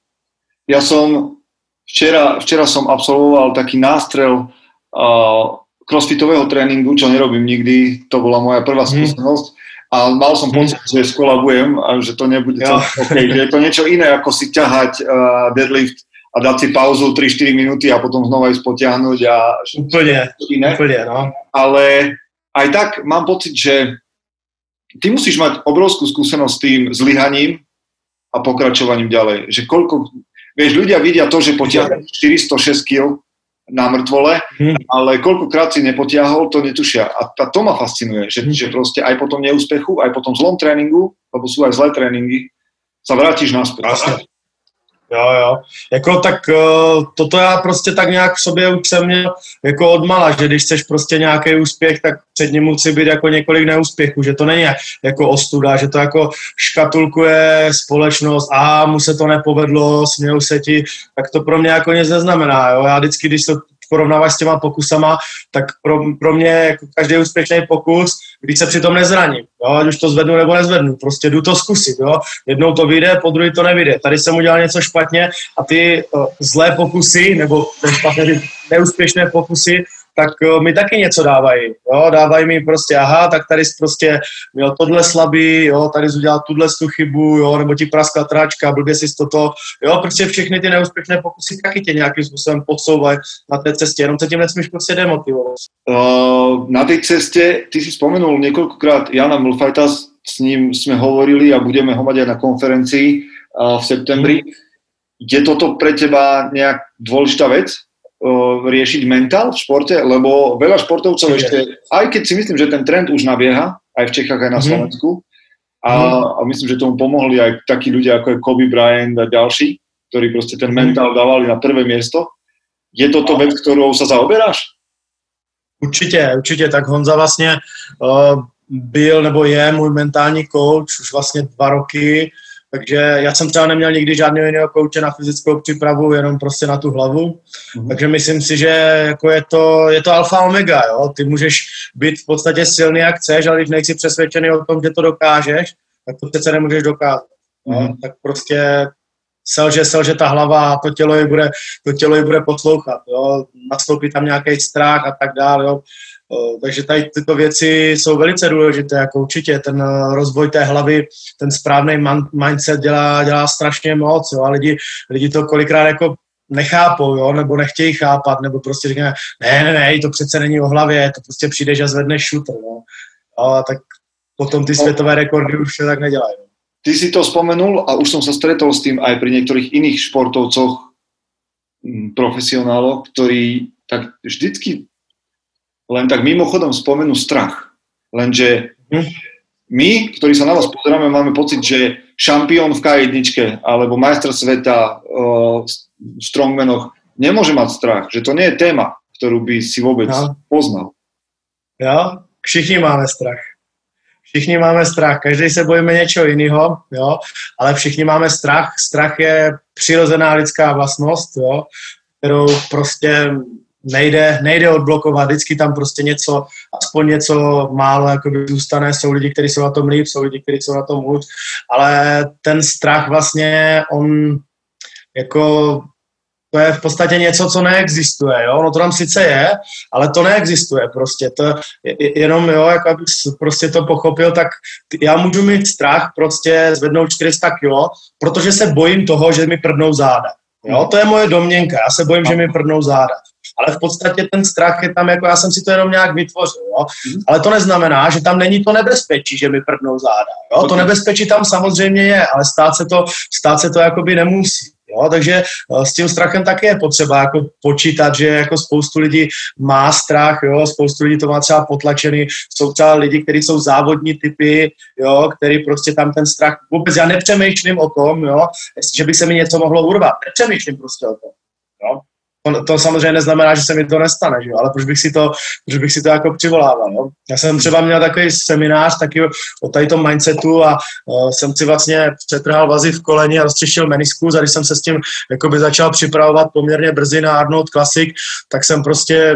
Ja som, včera, včera som absolvoval taký nástrel uh, crossfitového tréningu, čo nerobím nikdy, to bola moja prvá mhm. skúsenosť a mal som mhm. pocit, že skolabujem a že to nebude to, okay, že je to niečo iné, ako si ťahať uh, deadlift a dať si pauzu 3-4 minúty a potom znova ísť potiahnuť a... Úplne, iné. úplne, no. Ale aj tak mám pocit, že ty musíš mať obrovskú skúsenosť s tým zlyhaním a pokračovaním ďalej. Že koľko, vieš, ľudia vidia to, že potiahne 406 kg na mŕtvole, hmm. ale koľkokrát si nepotiahol, to netušia. A, a to ma fascinuje, že, hmm. že proste aj po tom neúspechu, aj po tom zlom tréningu, lebo sú aj zlé tréningy, sa vrátiš naspäť. Vlastne. Jo, jo. Jako tak uh, toto já prostě tak nějak v sobě už jsem měl jako odmala, že když chceš prostě nějaký úspěch, tak před ním musí být jako několik neúspěchů, že to není jako ostuda, že to jako škatulkuje společnost, a mu se to nepovedlo, směl se ti, tak to pro mě jako nic neznamená. Jo? Já vždycky, když to porovnáváš s těma pokusama, tak pro, pro mě jako každý úspěšný pokus, když se přitom nezraním, jo, ať už to zvednu nebo nezvednu, prostě jdu to zkusit, jo. jednou to vyjde, po druhé to nevyjde. Tady jsem udělal něco špatně a ty uh, zlé pokusy, nebo špatné, neúspěšné pokusy, tak mi taky něco dávají. Jo? Dávají mi prostě, aha, tak tady jsi prostě měl tohle slabý, jo, tady jsi udělal tuhle tu chybu, jo, nebo ti praskla tráčka, blbě jsi toto, jo, prostě všechny ty neúspěšné pokusy taky tě nějakým způsobem posouvají na té cestě, jenom se tím nesmíš prostě demotivovat. Uh, na té cestě, ty si spomenul několikrát Jana Mulfajta, s ním jsme hovorili a budeme ho mať aj na konferencii uh, v septembri. Mm. Je toto pre teba nejak dôležitá vec? Riešiť mentál v športe, lebo veľa športovcov Čiže. ešte, aj keď si myslím, že ten trend už nabieha, aj v Čechách, aj na mm Slovensku, a, mm a myslím, že tomu pomohli aj takí ľudia ako je Kobe Bryant a ďalší, ktorí proste ten mm mentál dávali na prvé miesto. Je toto vec, ktorou sa zaoberáš? Určitě, určitě. Tak Honza vlastně uh, byl nebo je můj mentální coach už vlastně dva roky, takže já jsem třeba neměl nikdy žádného jiného kouče na fyzickou přípravu, jenom prostě na tu hlavu. Mm-hmm. Takže myslím si, že jako je, to, je to alfa omega. Jo? Ty můžeš být v podstatě silný, jak chceš, ale když nejsi přesvědčený o tom, že to dokážeš, tak to přece nemůžeš dokázat. Mm-hmm. Tak prostě selže, selže ta hlava a to tělo je bude, to tělo je bude poslouchat. Jo? Nastoupí tam nějaký strach a tak dále. Jo? Takže tady tyto věci jsou velice důležité, jako určitě ten eh, rozvoj té hlavy, ten správný mindset dělá, dělá strašně moc, jo, a lidi, lidi to kolikrát jako nechápou, jo, nebo nechtějí chápat, nebo prostě říkají, ne, ne, ne, to přece není o hlavě, to prostě přijdeš a zvedneš šutr, jo. A tak potom ty světové rekordy už se tak nedělají. Ty si to spomenul a už som sa stretol s tým aj pri niektorých iných športovcoch, mm, profesionáloch, ktorí tak vždycky len tak mimochodom spomenú strach. Lenže my, ktorí sa na vás pozeráme, máme pocit, že šampión v K1 alebo majster sveta uh, v strongmanoch nemôže mať strach, že to nie je téma, ktorú by si vôbec ja. poznal. Jo, všichni máme strach. Všichni máme strach, každý se bojíme něčeho jiného, jo, ale všichni máme strach. Strach je přirozená lidská vlastnost, jo, kterou prostě nejde, nejde odblokovat, vždycky tam prostě něco, aspoň něco málo jako zůstane, jsou lidi, kteří jsou na tom líp, jsou lidi, kteří jsou na tom hůř, ale ten strach vlastně, on jako to je v podstatě něco, co neexistuje, jo? No to tam sice je, ale to neexistuje prostě. To je, jenom, jo, jak abych prostě to pochopil, tak já můžu mít strach prostě zvednout 400 kilo, protože se bojím toho, že mi prdnou záda. Jo, to je moje domněnka, já se bojím, že mi prdnou záda ale v podstatě ten strach je tam, jako já jsem si to jenom nějak vytvořil, jo? Ale to neznamená, že tam není to nebezpečí, že mi prdnou záda. Jo? To nebezpečí tam samozřejmě je, ale stát se to, stát se to jakoby nemusí. Jo, takže eh, s tím strachem taky je potřeba jako počítat, že jako spoustu lidí má strach, jo, spoustu lidí to má třeba potlačený, jsou třeba lidi, kteří jsou závodní typy, jo, který prostě tam ten strach, vůbec já nepřemýšlím o tom, jo, že by se mi něco mohlo urvat, nepřemýšlím prostě o tom. Jo. To, to samozřejmě neznamená, že se mi to nestane, že jo? ale proč bych si to, proč bych si to jako přivolával. Jo? Já jsem třeba měl takový seminář taky o tady tom mindsetu a uh, jsem si vlastně přetrhal vazy v koleni a roztřešil meniskus a když jsem se s tím jakoby začal připravovat poměrně brzy na Arnold Classic, tak jsem prostě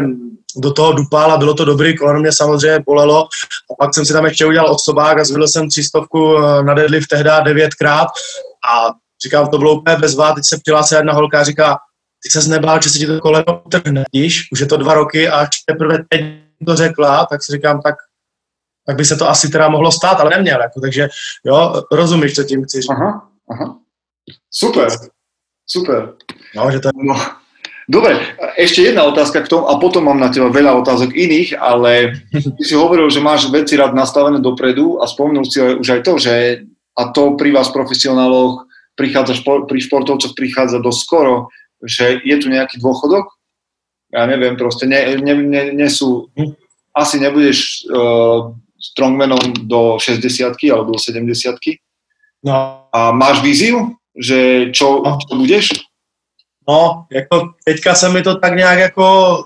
do toho dupal a bylo to dobrý, kolem mě samozřejmě bolelo a pak jsem si tam ještě udělal osobák a zvedl jsem třístovku eh, na deadlift tehdy devětkrát a říkám, to bylo úplně bezvá, teď se přihlásila jedna holka a říká, ty se nebál, že se ti to koleno utrhne, víš, už je to dva roky a teprve teď to řekla, tak si říkám, tak, tak by se to asi teda mohlo stát, ale neměl, jako, takže jo, rozumíš, co tím chci říct. Aha, aha. Super, super. No, že to je... No. Dobre, ešte jedna otázka k tomu a potom mám na teba veľa otázok iných, ale ty si hovoril, že máš veci rád nastavené dopredu a spomenul si už aj to, že a to pri vás profesionáloch prichádza, špor, pri športovcoch prichádza dosť skoro, že je tu nejaký dôchodok, ja neviem, proste nie, nie, nie, nie sú, asi nebudeš uh, strongmanom do 60 alebo do 70 No. A máš víziu, že čo, no. čo budeš? No, jako teďka se mi to tak nějak jako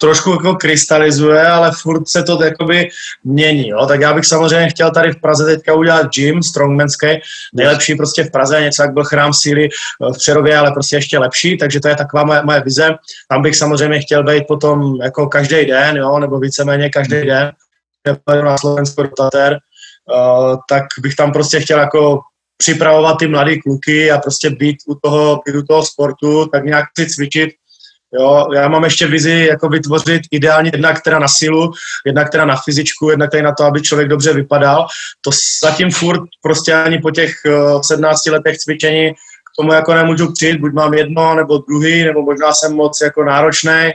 trošku jako krystalizuje, ale furt se to jakoby mění. Jo? Tak já bych samozřejmě chtěl tady v Praze teďka udělat gym strongmanský, nejlepší prostě v Praze, něco jak byl chrám síly eh, v Přerově, ale prostě ještě lepší, takže to je taková moje, moje vize. Tam bych samozřejmě chtěl být potom jako každý den, jo? nebo víceméně každý den, na Slovensko rotatér, uh, tak bych tam prostě chtěl jako připravovat ty mladé kluky a prostě být u toho, být u toho sportu, tak nějak si cvičit, Jo, já mám ještě vizi jako vytvořit ideálně jedna, která na silu, jedna, která na fyzičku, jedna, která na to, aby člověk dobře vypadal. To zatím furt prostě ani po těch 17 eh, letech cvičení tomu jako nemůžu přijít, buď mám jedno nebo druhý, nebo možná jsem moc jako náročný,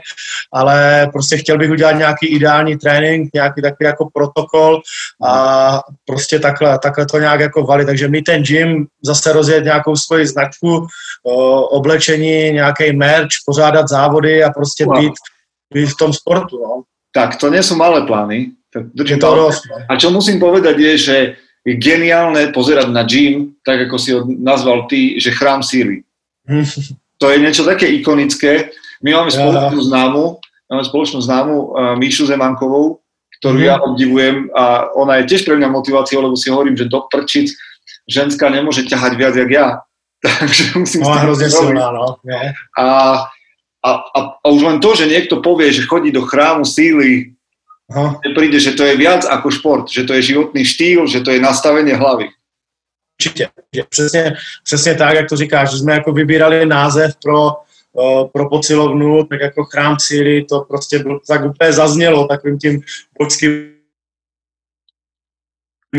ale prostě chtěl bych udělat nějaký ideální trénink, nějaký takový jako protokol a prostě takhle, takhle to nějak jako valit. Takže my ten gym zase rozjet nějakou svoji značku, oblečení, nějaký merch, pořádat závody a prostě wow. být, být v tom sportu. No. Tak to nie sú malé plány. Držím to no. A čo musím povedať je, že je geniálne pozerať na gym, tak ako si ho nazval ty, že chrám síly. to je niečo také ikonické. My máme spoločnú známu, máme spoločnú známu uh, Míšu Zemankovou, ktorú mm. ja obdivujem a ona je tiež pre mňa motiváciou, lebo si hovorím, že do prčic ženská nemôže ťahať viac, jak ja. Takže musím no, hrozne silná, no. A, a, a, a už len to, že niekto povie, že chodí do chrámu síly, Aha. príde, že to je viac ako šport, že to je životný štýl, že to je nastavenie hlavy. Určitě, přesně, přesně tak, jak to říkáš, že jsme jako vybírali název pro Eh, pro posilovnu, tak jako chrám síly, to prostě bylo, tak úplně zaznělo takovým tím bočským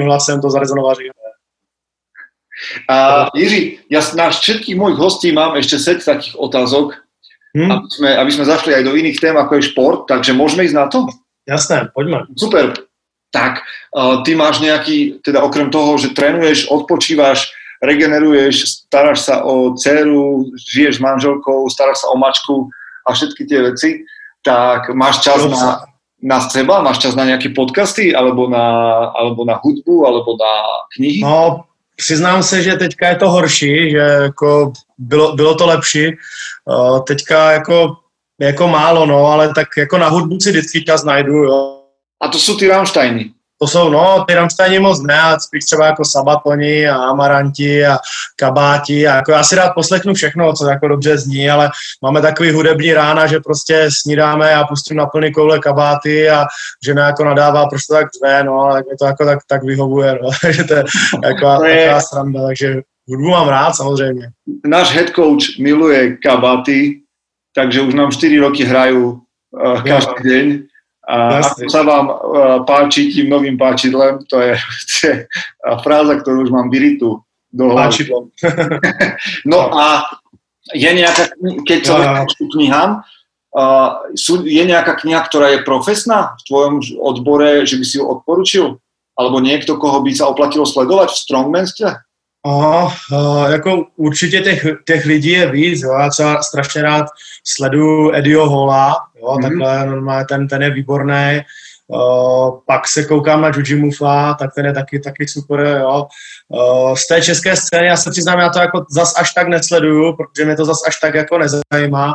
hlasem to zarezonovalo. A Jiří, ja na všetkých mojich hostí mám ešte set takých otázok, hmm. aby, sme, aby sme zašli aj do iných tém, ako je šport, takže môžeme ísť na to? Jasné, poďme. Super. Tak, uh, ty máš nejaký, teda okrem toho, že trénuješ, odpočívaš, regeneruješ, staráš sa o dceru, žiješ s manželkou, staráš sa o mačku a všetky tie veci, tak máš čas na, na seba, máš čas na nejaké podcasty, alebo na, alebo na hudbu, alebo na knihy? No, přiznám se, že teďka je to horší, že jako bylo, bylo to lepší. Teďka jako, jako málo, no, ale tak jako na hudbu si vždycky čas najdu, jo. A to jsou ty Rammsteiny to jsou, no, ty Rammsteini moc ne, a spíš třeba jako Sabatoni a Amaranti a Kabáti a jako já si rád poslechnu všechno, co jako dobře zní, ale máme takový hudební rána, že prostě snídáme a pustím na plný koule kabáty a žena jako nadává, proč to tak řve, no, ale mě to jako tak, tak vyhovuje, no, že to je jako to je... taková sranda, takže hudbu mám rád samozřejmě. Náš head coach miluje kabáty, takže už nám 4 roky hrajú uh, každý no. deň a ako sa vám uh, páči tým novým páčidlem, to je, to je fráza, ktorú už mám vyritú do hlavy. no a je nejaká, keď sa ja. knihám, uh, sú, je nejaká kniha, ktorá je profesná v tvojom odbore, že by si ju odporučil? Alebo niekto, koho by sa oplatilo sledovať v strongmanstve? Aha, uh, jako určitě těch, těch lidí je víc, jo. já třeba strašně rád sleduju Edio Hola, jo, mm-hmm. takhle normálně ten, ten je výborný, uh, pak se koukám na Jujimufa, tak ten je taky, taky super, jo. Uh, z té české scény, já se přiznám, já to jako zas až tak nesleduju, protože mě to zas až tak jako nezajímá,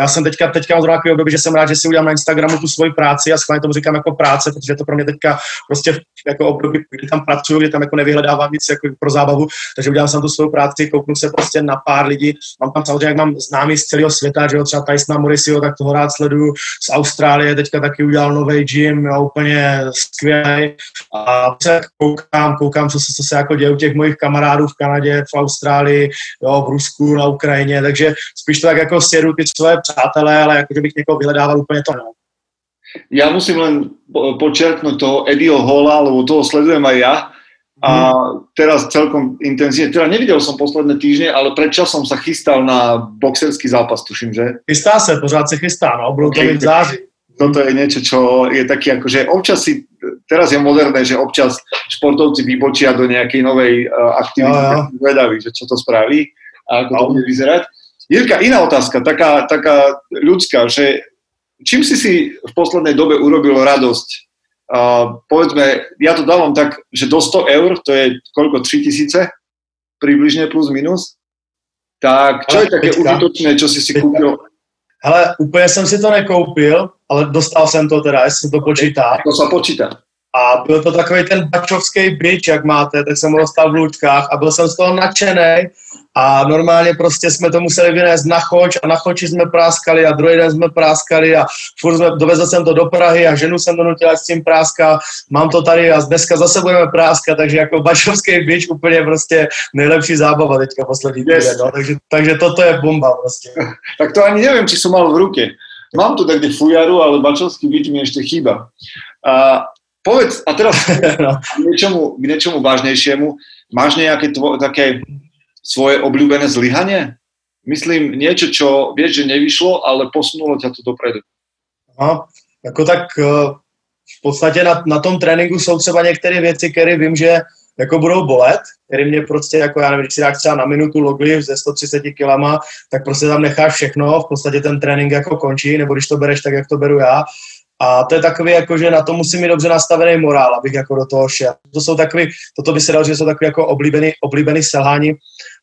já jsem teďka, teďka mám zrovna období, že jsem rád, že si udělám na Instagramu tu svoji práci a schválně tomu říkám jako práce, protože to pro mě teďka prostě jako období, kdy tam pracuju, kdy tam jako nevyhledávám nic jako pro zábavu, takže udělám jsem tu svou práci, kouknu se prostě na pár lidí. Mám tam samozřejmě, jak mám známý z celého světa, že jo, třeba Tysona Morrisio, tak toho rád sleduju z Austrálie, teďka taky udělal nový gym, jo, úplně skvělý. A se koukám, koukám, co se, co se jako děje u těch mojich kamarádů v Kanadě, v Austrálii, jo, v Rusku, na Ukrajině, takže spíš to tak jako sjedu ty svoje přátelé, ale jako, že bych někoho vyhledával úplně to, no. Ja musím len počerknúť toho Eddieho Hola, lebo toho sledujem aj ja. A mhm. teraz celkom intenzívne, teda nevidel som posledné týždne, ale predčasom sa chystal na boxerský zápas, tuším, že? Chystá sa, pořád sa chystá, no, budú to v září. Toto je niečo, čo je taký akože občas si, teraz je moderné, že občas športovci vybočia do nejakej novej uh, aktivity, no, no. vedaví, že čo to spraví a ako no. to bude vyzerať. Jirka, iná otázka, taká, taká ľudská, že čím si si v poslednej dobe urobil radosť? Uh, povedzme, ja to dávam tak, že do 100 eur, to je koľko, 3000 približne plus minus, tak čo ale je také teďka, užitočné, čo si si teďka. kúpil? Hele, úplně jsem si to nekoupil, ale dostal jsem to teda, jestli to počítá. To se počítá. A byl to takový ten bačovský bič, jak máte, tak jsem ho dostal v lůčkách a byl jsem z toho nadšený a normálně prostě jsme to museli vynést na choč a na choči jsme práskali a druhý den jsme práskali a furt jsme, dovezl jsem to do Prahy a ženu jsem donutil, s tím práská, mám to tady a dneska zase budeme práskat, takže jako bačovský bič úplně prostě nejlepší zábava teďka poslední yes. týden, no, takže, takže toto je bomba prostě. tak to ani nevím, či jsem mal v ruke. Mám tu takde fujaru, ale bačovský bič mi ešte chýba. A povedz, a teraz no. k, niečomu vážnejšiemu, máš nejaké tvo, také svoje obľúbené zlyhanie? Myslím niečo, čo vieš, že nevyšlo, ale posunulo ťa to dopredu. No, jako tak eh, v podstatě na, na tom tréninku jsou třeba některé věci, které vím, že jako budou bolet, který mě prostě, jako já nevím, když si dáš třeba na minutu logliv ze 130 kilama, tak prostě tam necháš všechno, v podstatě ten trénink jako končí, nebo když to bereš tak, jak to beru já. A to je takový, jako, že na to musím mít dobře nastavený morál, abych jako do toho šel. To jsou takový, toto by se dalo, že jsou takový jako oblíbený, oblíbený selhání.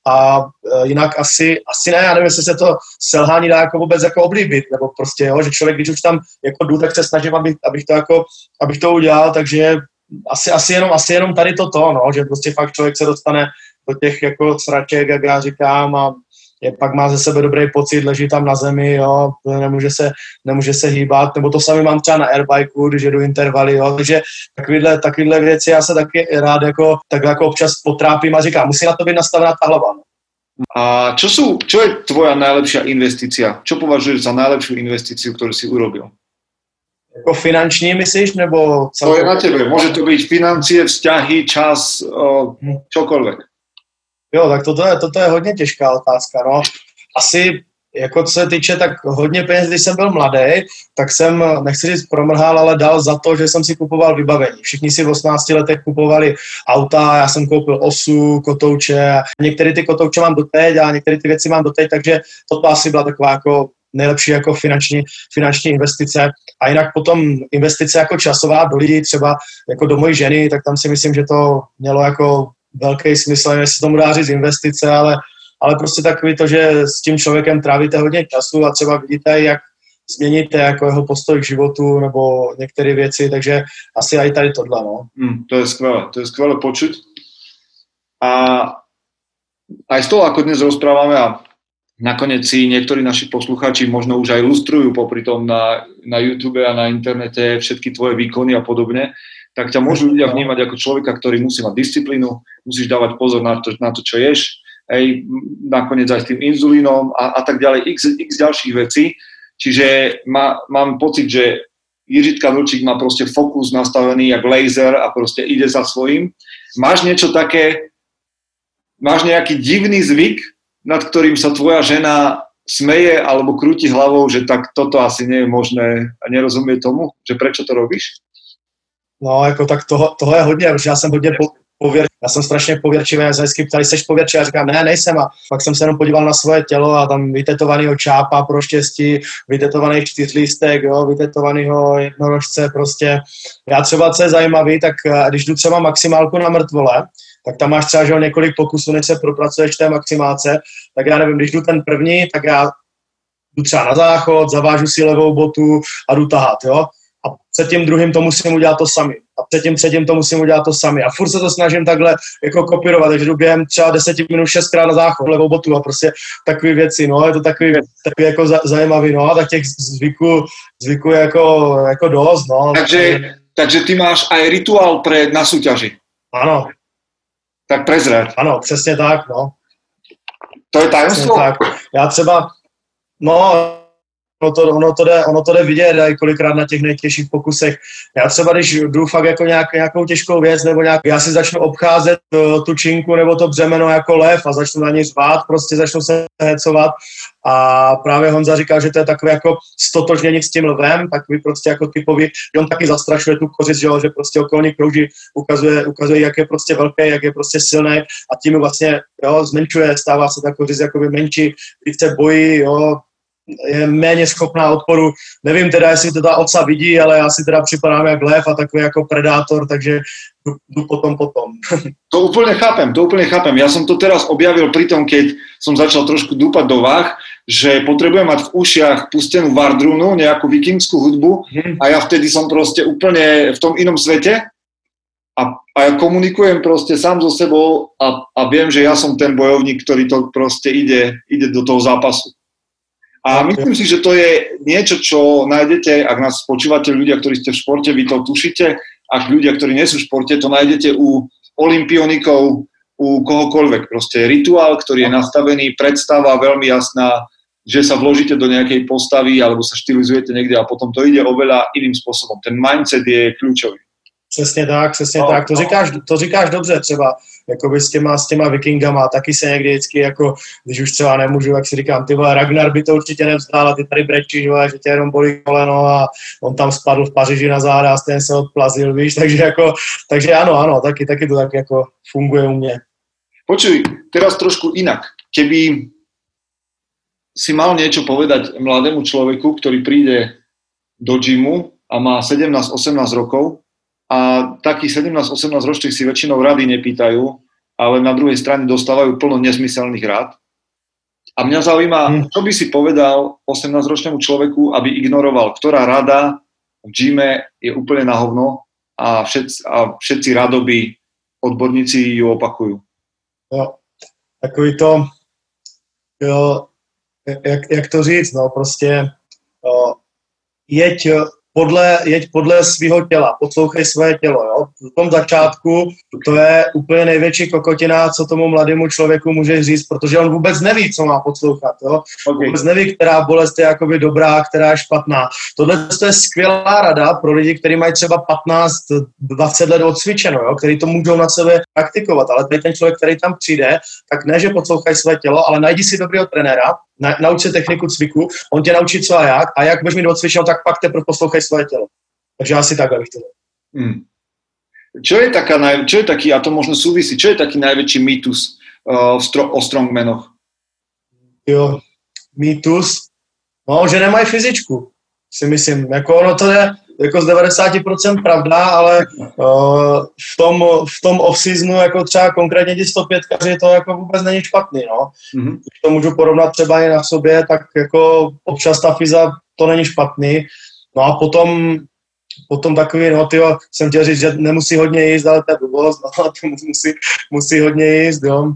A uh, jinak asi, asi ne, já nevím, jestli se to selhání dá jako vůbec jako oblíbit, nebo prostě, jo, že člověk, když už tam jako jdu, tak se snažím, abych, abych to jako, abych to udělal, takže asi, asi, jenom, asi jenom tady toto, no, že prostě fakt člověk se dostane do těch jako sraček, jak já říkám, a je, pak má ze sebe dobrý pocit, leží tam na zemi, jo, nemůže se, nemůže se hýbat, nebo to sami mám třeba na airbikeu, když jedu intervaly, jo, takže takovýhle, takovýhle věci já se taky rád jako, tak jako občas potrápím a říkám, musí na to být nastavená ta hlava. No. A čo, sú, čo je tvoja najlepšia investícia? Čo považuješ za najlepšiu investíciu, ktorú si urobil? Jako finanční myslíš, nebo celkově? To je na tebe. Může to být financie, vzťahy, čas, hm. čokoliv. Jo, tak toto je, toto je hodně těžká otázka. No. Asi jako co se týče tak hodně peněz, když jsem byl mladý, tak jsem, nechci říct promrhal, ale dal za to, že jsem si kupoval vybavení. Všichni si v 18 letech kupovali auta, já jsem koupil osu, kotouče, některé ty kotouče mám doteď a některé ty věci mám doteď, takže toto asi byla taková jako nejlepší jako finanční, finanční investice. A jinak potom investice jako časová do lidí, třeba jako do mojí ženy, tak tam si myslím, že to mělo jako velký smysl, nevím, jestli tomu dá říct investice, ale, ale prostě takový to, že s tím člověkem trávíte hodně času a třeba vidíte, jak změníte jako jeho postoj k životu nebo některé věci, takže asi i tady tohle, no. Mm, to je skvělé, to je skvělé počuť. A aj z toho, ako dnes rozprávame a nakoniec si niektorí naši poslucháči možno už aj ilustrujú popri tom na, na YouTube a na internete všetky tvoje výkony a podobne, tak ťa môžu ľudia vnímať ako človeka, ktorý musí mať disciplínu, musíš dávať pozor na to, na to čo ješ, hej, nakoniec aj s tým inzulínom a, a tak ďalej, x, x ďalších vecí. Čiže má, mám pocit, že Jiřitka Vlčík má proste fokus nastavený jak laser a proste ide za svojím. Máš niečo také, máš nejaký divný zvyk, nad ktorým sa tvoja žena smeje alebo krúti hlavou, že tak toto asi nie je možné a nerozumie tomu, že prečo to robíš? No, jako tak toho, toho je hodně, protože já jsem hodně po, pověr, já jsem strašně pověrčivý, já vždycky ptali, jsi pověrčivý, já říkám, ne, nejsem a pak jsem se jenom podíval na svoje tělo a tam vytetovanýho čápa pro štěstí, vytetovaný čtyřlístek, jo, vytetovanýho jednorožce, prostě. Já třeba, co je zajímavý, tak eh, když jdu třeba maximálku na mrtvole, tak tam máš třeba že několik pokusů, než se propracuješ té maximálce, tak já nevím, když jdu ten první, tak já jdu třeba na záchod, zavážu si levou botu a jdu tahat, jo a před tím druhým to musím udělat to sami. A před tím třetím to musím udělat to sami. A furt se to snažím takhle jako kopírovat, takže jdu během třeba deseti minut šestkrát na záchod, levou botu a prostě takové věci, no, je to takový, takový jako zajímavý, no, a tak těch zvyků, zvyků je jako, jako dost, no. Takže, takže ty máš aj rituál pre na súťaži. Ano. Tak prezrať. Ano, přesně tak, no. To je tajemstvo? Tak. Já třeba, no, ono to, ono to, jde, ono to jde vidět i kolikrát na těch nejtěžších pokusech. Já třeba, když jdu fakt jako nějak, nějakou těžkou věc, nebo nějak, já si začnu obcházet uh, tu činku nebo to břemeno jako lev a začnu na ní řvát, prostě začnu se hecovat a právě Honza říkal, že to je takové jako stotožnění s tím lvem, takový prostě jako typový, že on taky zastrašuje tu kořist, že, že prostě okolní krouží ukazuje, ukazuje, jak je prostě velký, jak je prostě silný a tím vlastně jo, zmenšuje, stává se ta kořist jakoby menší, více bojí, jo, je méně schopná odporu. Nevím teda, jestli to ta oca vidí, ale já si teda připadám jak lev a takový jako predátor, takže jdu, jdu potom potom. To úplně chápem, to úplně chápem. Já jsem to teraz objavil pri tom, keď som začal trošku dúpať do váh, že potrebujem mať v ušiach pustenú Vardrunu, nejakú vikingskú hudbu hmm. a ja vtedy som proste úplne v tom inom svete a, a ja komunikujem proste sám so sebou a, a viem, že ja som ten bojovník, ktorý to proste ide, ide do toho zápasu. A myslím si, že to je niečo, čo nájdete, ak nás počúvate ľudia, ktorí ste v športe, vy to tušíte, ak ľudia, ktorí nie sú v športe, to nájdete u olimpionikov, u kohokoľvek. Proste rituál, ktorý je nastavený, predstava veľmi jasná, že sa vložíte do nejakej postavy alebo sa štilizujete niekde a potom to ide oveľa iným spôsobom. Ten mindset je kľúčový. Přesně tak, přesně no, tak. To, no. říkáš, to říkáš dobře třeba, jakoby s těma, s těma vikingama, taky se někdy vždycky, jako, když už třeba nemůžu, jak si říkám, ty vole, Ragnar by to určitě nevzdál a ty tady brečíš, vole, že tě jenom bolí koleno a on tam spadl v Paříži na záda a ten se odplazil, víš, takže jako, takže ano, ano, taky, taky to tak jako funguje u mě. Počuj, teraz trošku inak. Keby si mal niečo povedať mladému človeku, ktorý príde do gymu a má 17-18 rokov a takých 17-18 ročných si väčšinou rady nepýtajú ale na druhej strane dostávajú plno nezmyselných rád. A mňa zaujíma, Hmm. čo by si povedal 18-ročnému človeku, aby ignoroval, ktorá rada v gyme je úplne na hovno a všetci, a všetci radoby odborníci ju opakujú. Jo. Takový to, jo, jak, jak to říct, no prostě jo, jeď podle, jeď podle svého těla, poslouchej své tělo, jo. V tom začátku to je úplně největší kokotina, co tomu mladému člověku může říct, protože on vůbec neví, co má poslouchat, jo. Okay. Vůbec neví, která bolest je jakoby dobrá, která je špatná. Tohle to je skvělá rada pro lidi, kteří mají třeba 15-20 let odcvičeno, jo, který to můžou na sebe praktikovat, ale tady ten člověk, který tam přijde, tak ne, že poslouchají své tělo, ale najdi si dobrého trenéra, na, nauč se techniku cviku, on tě naučí co a jak, a jak budeš mít odcvičeno, tak pak teprve poslouchej své tělo. Takže asi takhle bych to Hmm. Čo je, taká, čo je taký, a to možno súvisí, čo je taký najväčší mýtus uh, stro- o strongmanoch? Jo, mýtus, no, že nemají fyzičku, si myslím. Jako ono to je jako z 90% pravda, ale uh, v tom, v tom off-seasonu, jako třeba konkrétně ti 105 to jako vůbec není špatný, no. Mm-hmm. Když to můžu porovnat třeba i na sobě, tak jako občas ta fyza, to není špatný. No a potom, potom takový, no tyjo, jsem chtěl říct, že nemusí hodně jíst, ale to je blbost, no, to musí, musí hodně jíst, jo.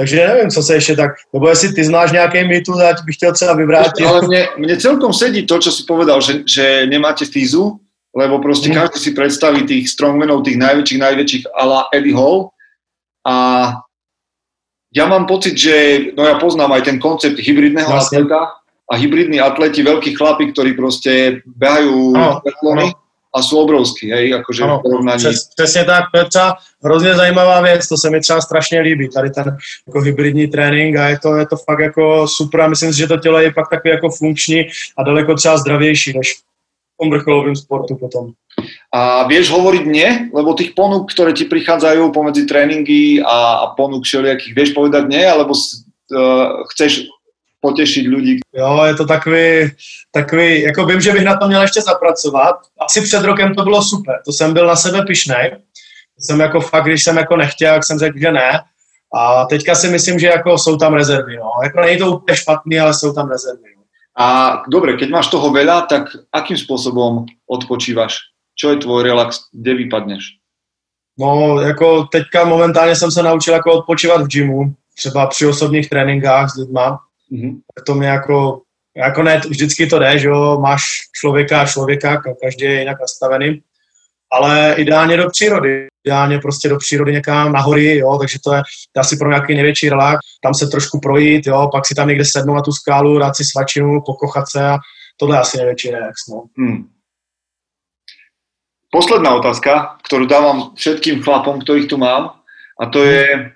Takže nevím, co se ještě tak, nebo jestli ty znáš nějaký mýtus, já bych chtěl třeba vyvrátit. Ale mne, mne celkom sedí to, čo si povedal, že, že nemáte fízu, lebo proste Mm. každý si predstaví tých strongmanov, tých najväčších, najväčších ala Eddie Hall a ja mám pocit, že, no ja poznám aj ten koncept hybridného Vlastne. atleta a hybridní atleti, veľkí chlapi, ktorí proste behajú Ano, petlony a sú obrovskí, hej, akože v Ano, porovnaní. Přes, přesně tak, to je třeba hrozně zajímavá věc, to se mi třeba strašně líbí, tady ten jako hybridní trénink a je to, je to fakt jako super a myslím si, že to tělo je pak takový jako funkční a daleko třeba zdravější než v tom vrcholovém sportu potom. A vieš hovoriť nie? Lebo tých ponúk, ktoré ti prichádzajú pomedzi tréningy a, a ponúk všelijakých, vieš povedať nie? Alebo uh, chceš potešiť ľudí? Jo, je to takový, takový, jako vím, že bych na to měl ještě zapracovat. Asi před rokem to bylo super, to jsem byl na sebe pišnej. Jsem jako fakt, když jsem jako nechtěl, tak jsem řekl, že ne. A teďka si myslím, že jako jsou tam rezervy, no. Jako není to úplně špatný, ale jsou tam rezervy. No. A dobre, keď máš toho veľa, tak akým spôsobom odpočívaš? Čo je tvoj relax? Kde vypadneš? No, jako teďka momentálně jsem se naučil jako odpočívat v gymu, třeba při osobních tréninkách s lidma. Mhm. Tak to mě jako, jako ne, vždycky to jde, že jo, máš člověka a člověka, každý je jinak nastavený, ale ideálně do přírody, ideálně prostě do přírody někam na hory, jo, takže to je, to asi pro nějaký největší relax, tam se trošku projít, jo, pak si tam někde sednout na tu skálu, dát si svačinu, pokochat se a tohle je asi největší relax, no. Hmm. Posledná otázka, ktorú dávam všetkým chlapom, ktorých tu mám, a to je,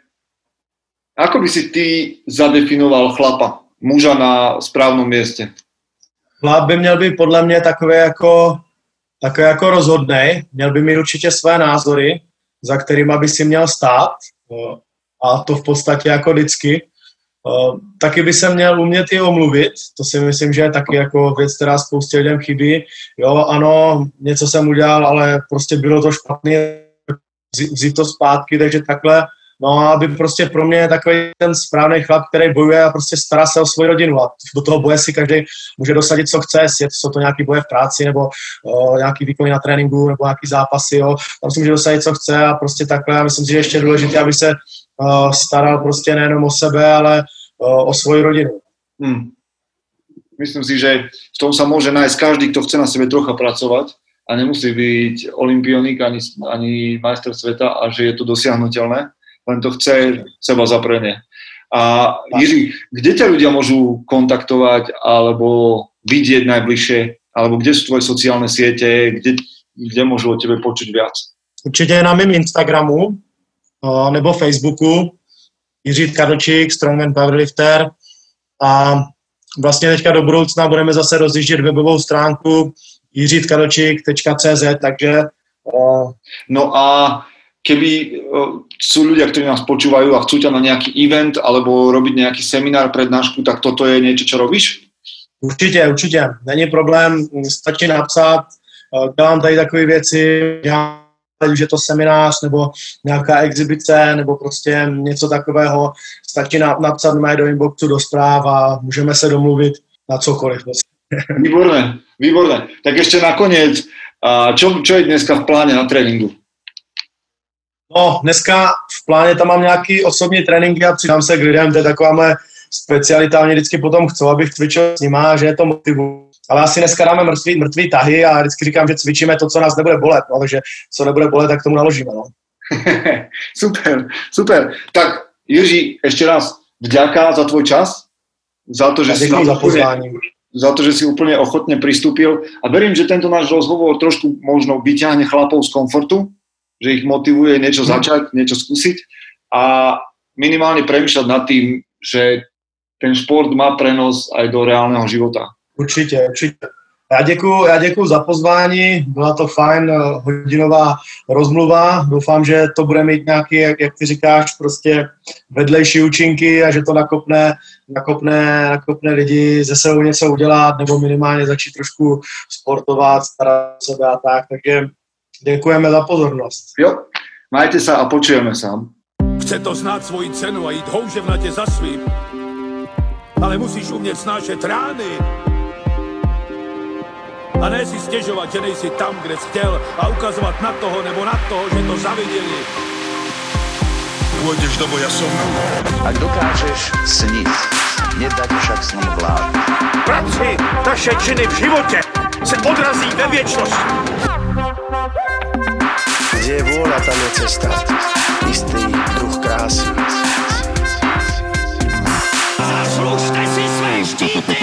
ako by si ty zadefinoval chlapa, muža na správnom mieste? Chlap by měl být podle mě takový jako, takový jako rozhodnej, měl by mít určitě své názory, za kterými by si měl stát jo. a to v podstatě jako vždycky. Uh, taky by se měl umět i omluvit, to si myslím, že je taky jako věc, která spoustě lidem chybí. Jo, ano, něco jsem udělal, ale prostě bylo to špatně, vzít, vzít to zpátky, takže takhle No a aby prostě pro mě takový ten správný chlap, který bojuje a prostě stará se o svoji rodinu a do toho boje si každý může dosadit, co chce, jestli jsou to nějaký boje v práci nebo o, nějaký výkony na tréninku nebo nějaký zápasy, jo. tam si může dosadit, co chce a prostě takhle. A myslím si, že ještě je důležité, aby se o, staral prostě nejenom o sebe, ale o, o svoji rodinu. Hmm. Myslím si, že v tom sa môže nájsť každý, kto chce na sebe trocha pracovať a nemusí byť olimpionik ani, ani majster sveta a že je to dosiahnutelné len to chce seba zaprenie. A Jiří, kde ťa ľudia môžu kontaktovať alebo vidieť najbližšie, alebo kde sú tvoje sociálne siete, kde, kde môžu o tebe počuť viac? Určitě na mém Instagramu nebo Facebooku. Jiří Kadlčík, Strongman Powerlifter. A vlastně teďka do budoucna budeme zase rozjíždět webovou stránku jiřitkadlčík.cz, takže No a keby sú ľudia, ktorí nás počúvajú a chcú ťa na nejaký event alebo robiť nejaký seminár, prednášku, tak toto je niečo, čo robíš? Určitě, určitě. Není problém, stačí napsat, dělám tady takové věci, dělám ať už je to seminář nebo nějaká exibice nebo prostě něco takového, stačí napsat mé do inboxu do zpráv a můžeme se domluvit na cokoliv. Výborné, výborné. Tak ještě nakonec, čo, čo je dneska v pláne na tréninku? No, dneska v pláně tam mám nějaký osobní tréninky a přidám se k lidem, to je taková moje specialita, oni vždycky potom chcou, abych cvičil s nima, že je to motivu. Ale asi dneska dáme mrtvý, mrtvý tahy a vždycky říkám, že cvičíme to, co nás nebude bolet, no, takže co nebude bolet, tak tomu naložíme. No. super, super. Tak Jiří, ještě raz vďaka za tvoj čas, za to, že si za pozvání. za to, že si úplne ochotne pristúpil a verím, že tento náš rozhovor trošku možno vyťahne chlapov z komfortu, že ich motivuje niečo mhm. začať, niečo skúsiť a minimálne premýšľať nad tým, že ten šport má prenos aj do reálneho života. Určitě, určitě. Já děkuji, já děkuji za pozvání, byla to fajn eh, hodinová rozmluva, doufám, že to bude mít nějaký, jak, jak ty říkáš, prostě vedlejší účinky a že to nakopne, nakopne, nakopne lidi ze sebou něco udělat nebo minimálně začít trošku sportovat, starat sebe a tak, takže děkujeme za pozornost. Jo, majte se a počujeme se. Chce to znát svoji cenu a jít houževnatě za svým, ale musíš umět snášet rány a ne si stěžovat, že nejsi tam, kde jsi chtěl a ukazovat na toho nebo na toho, že to zaviděli. Pôjdeš do boja som. Ak dokážeš snít, nedať však sním vlád. Práci, taše činy v životě se odrazí ve věčnosti. Llevó na ta cesta, jste jí druh krásy. Zaslužte si své štíty!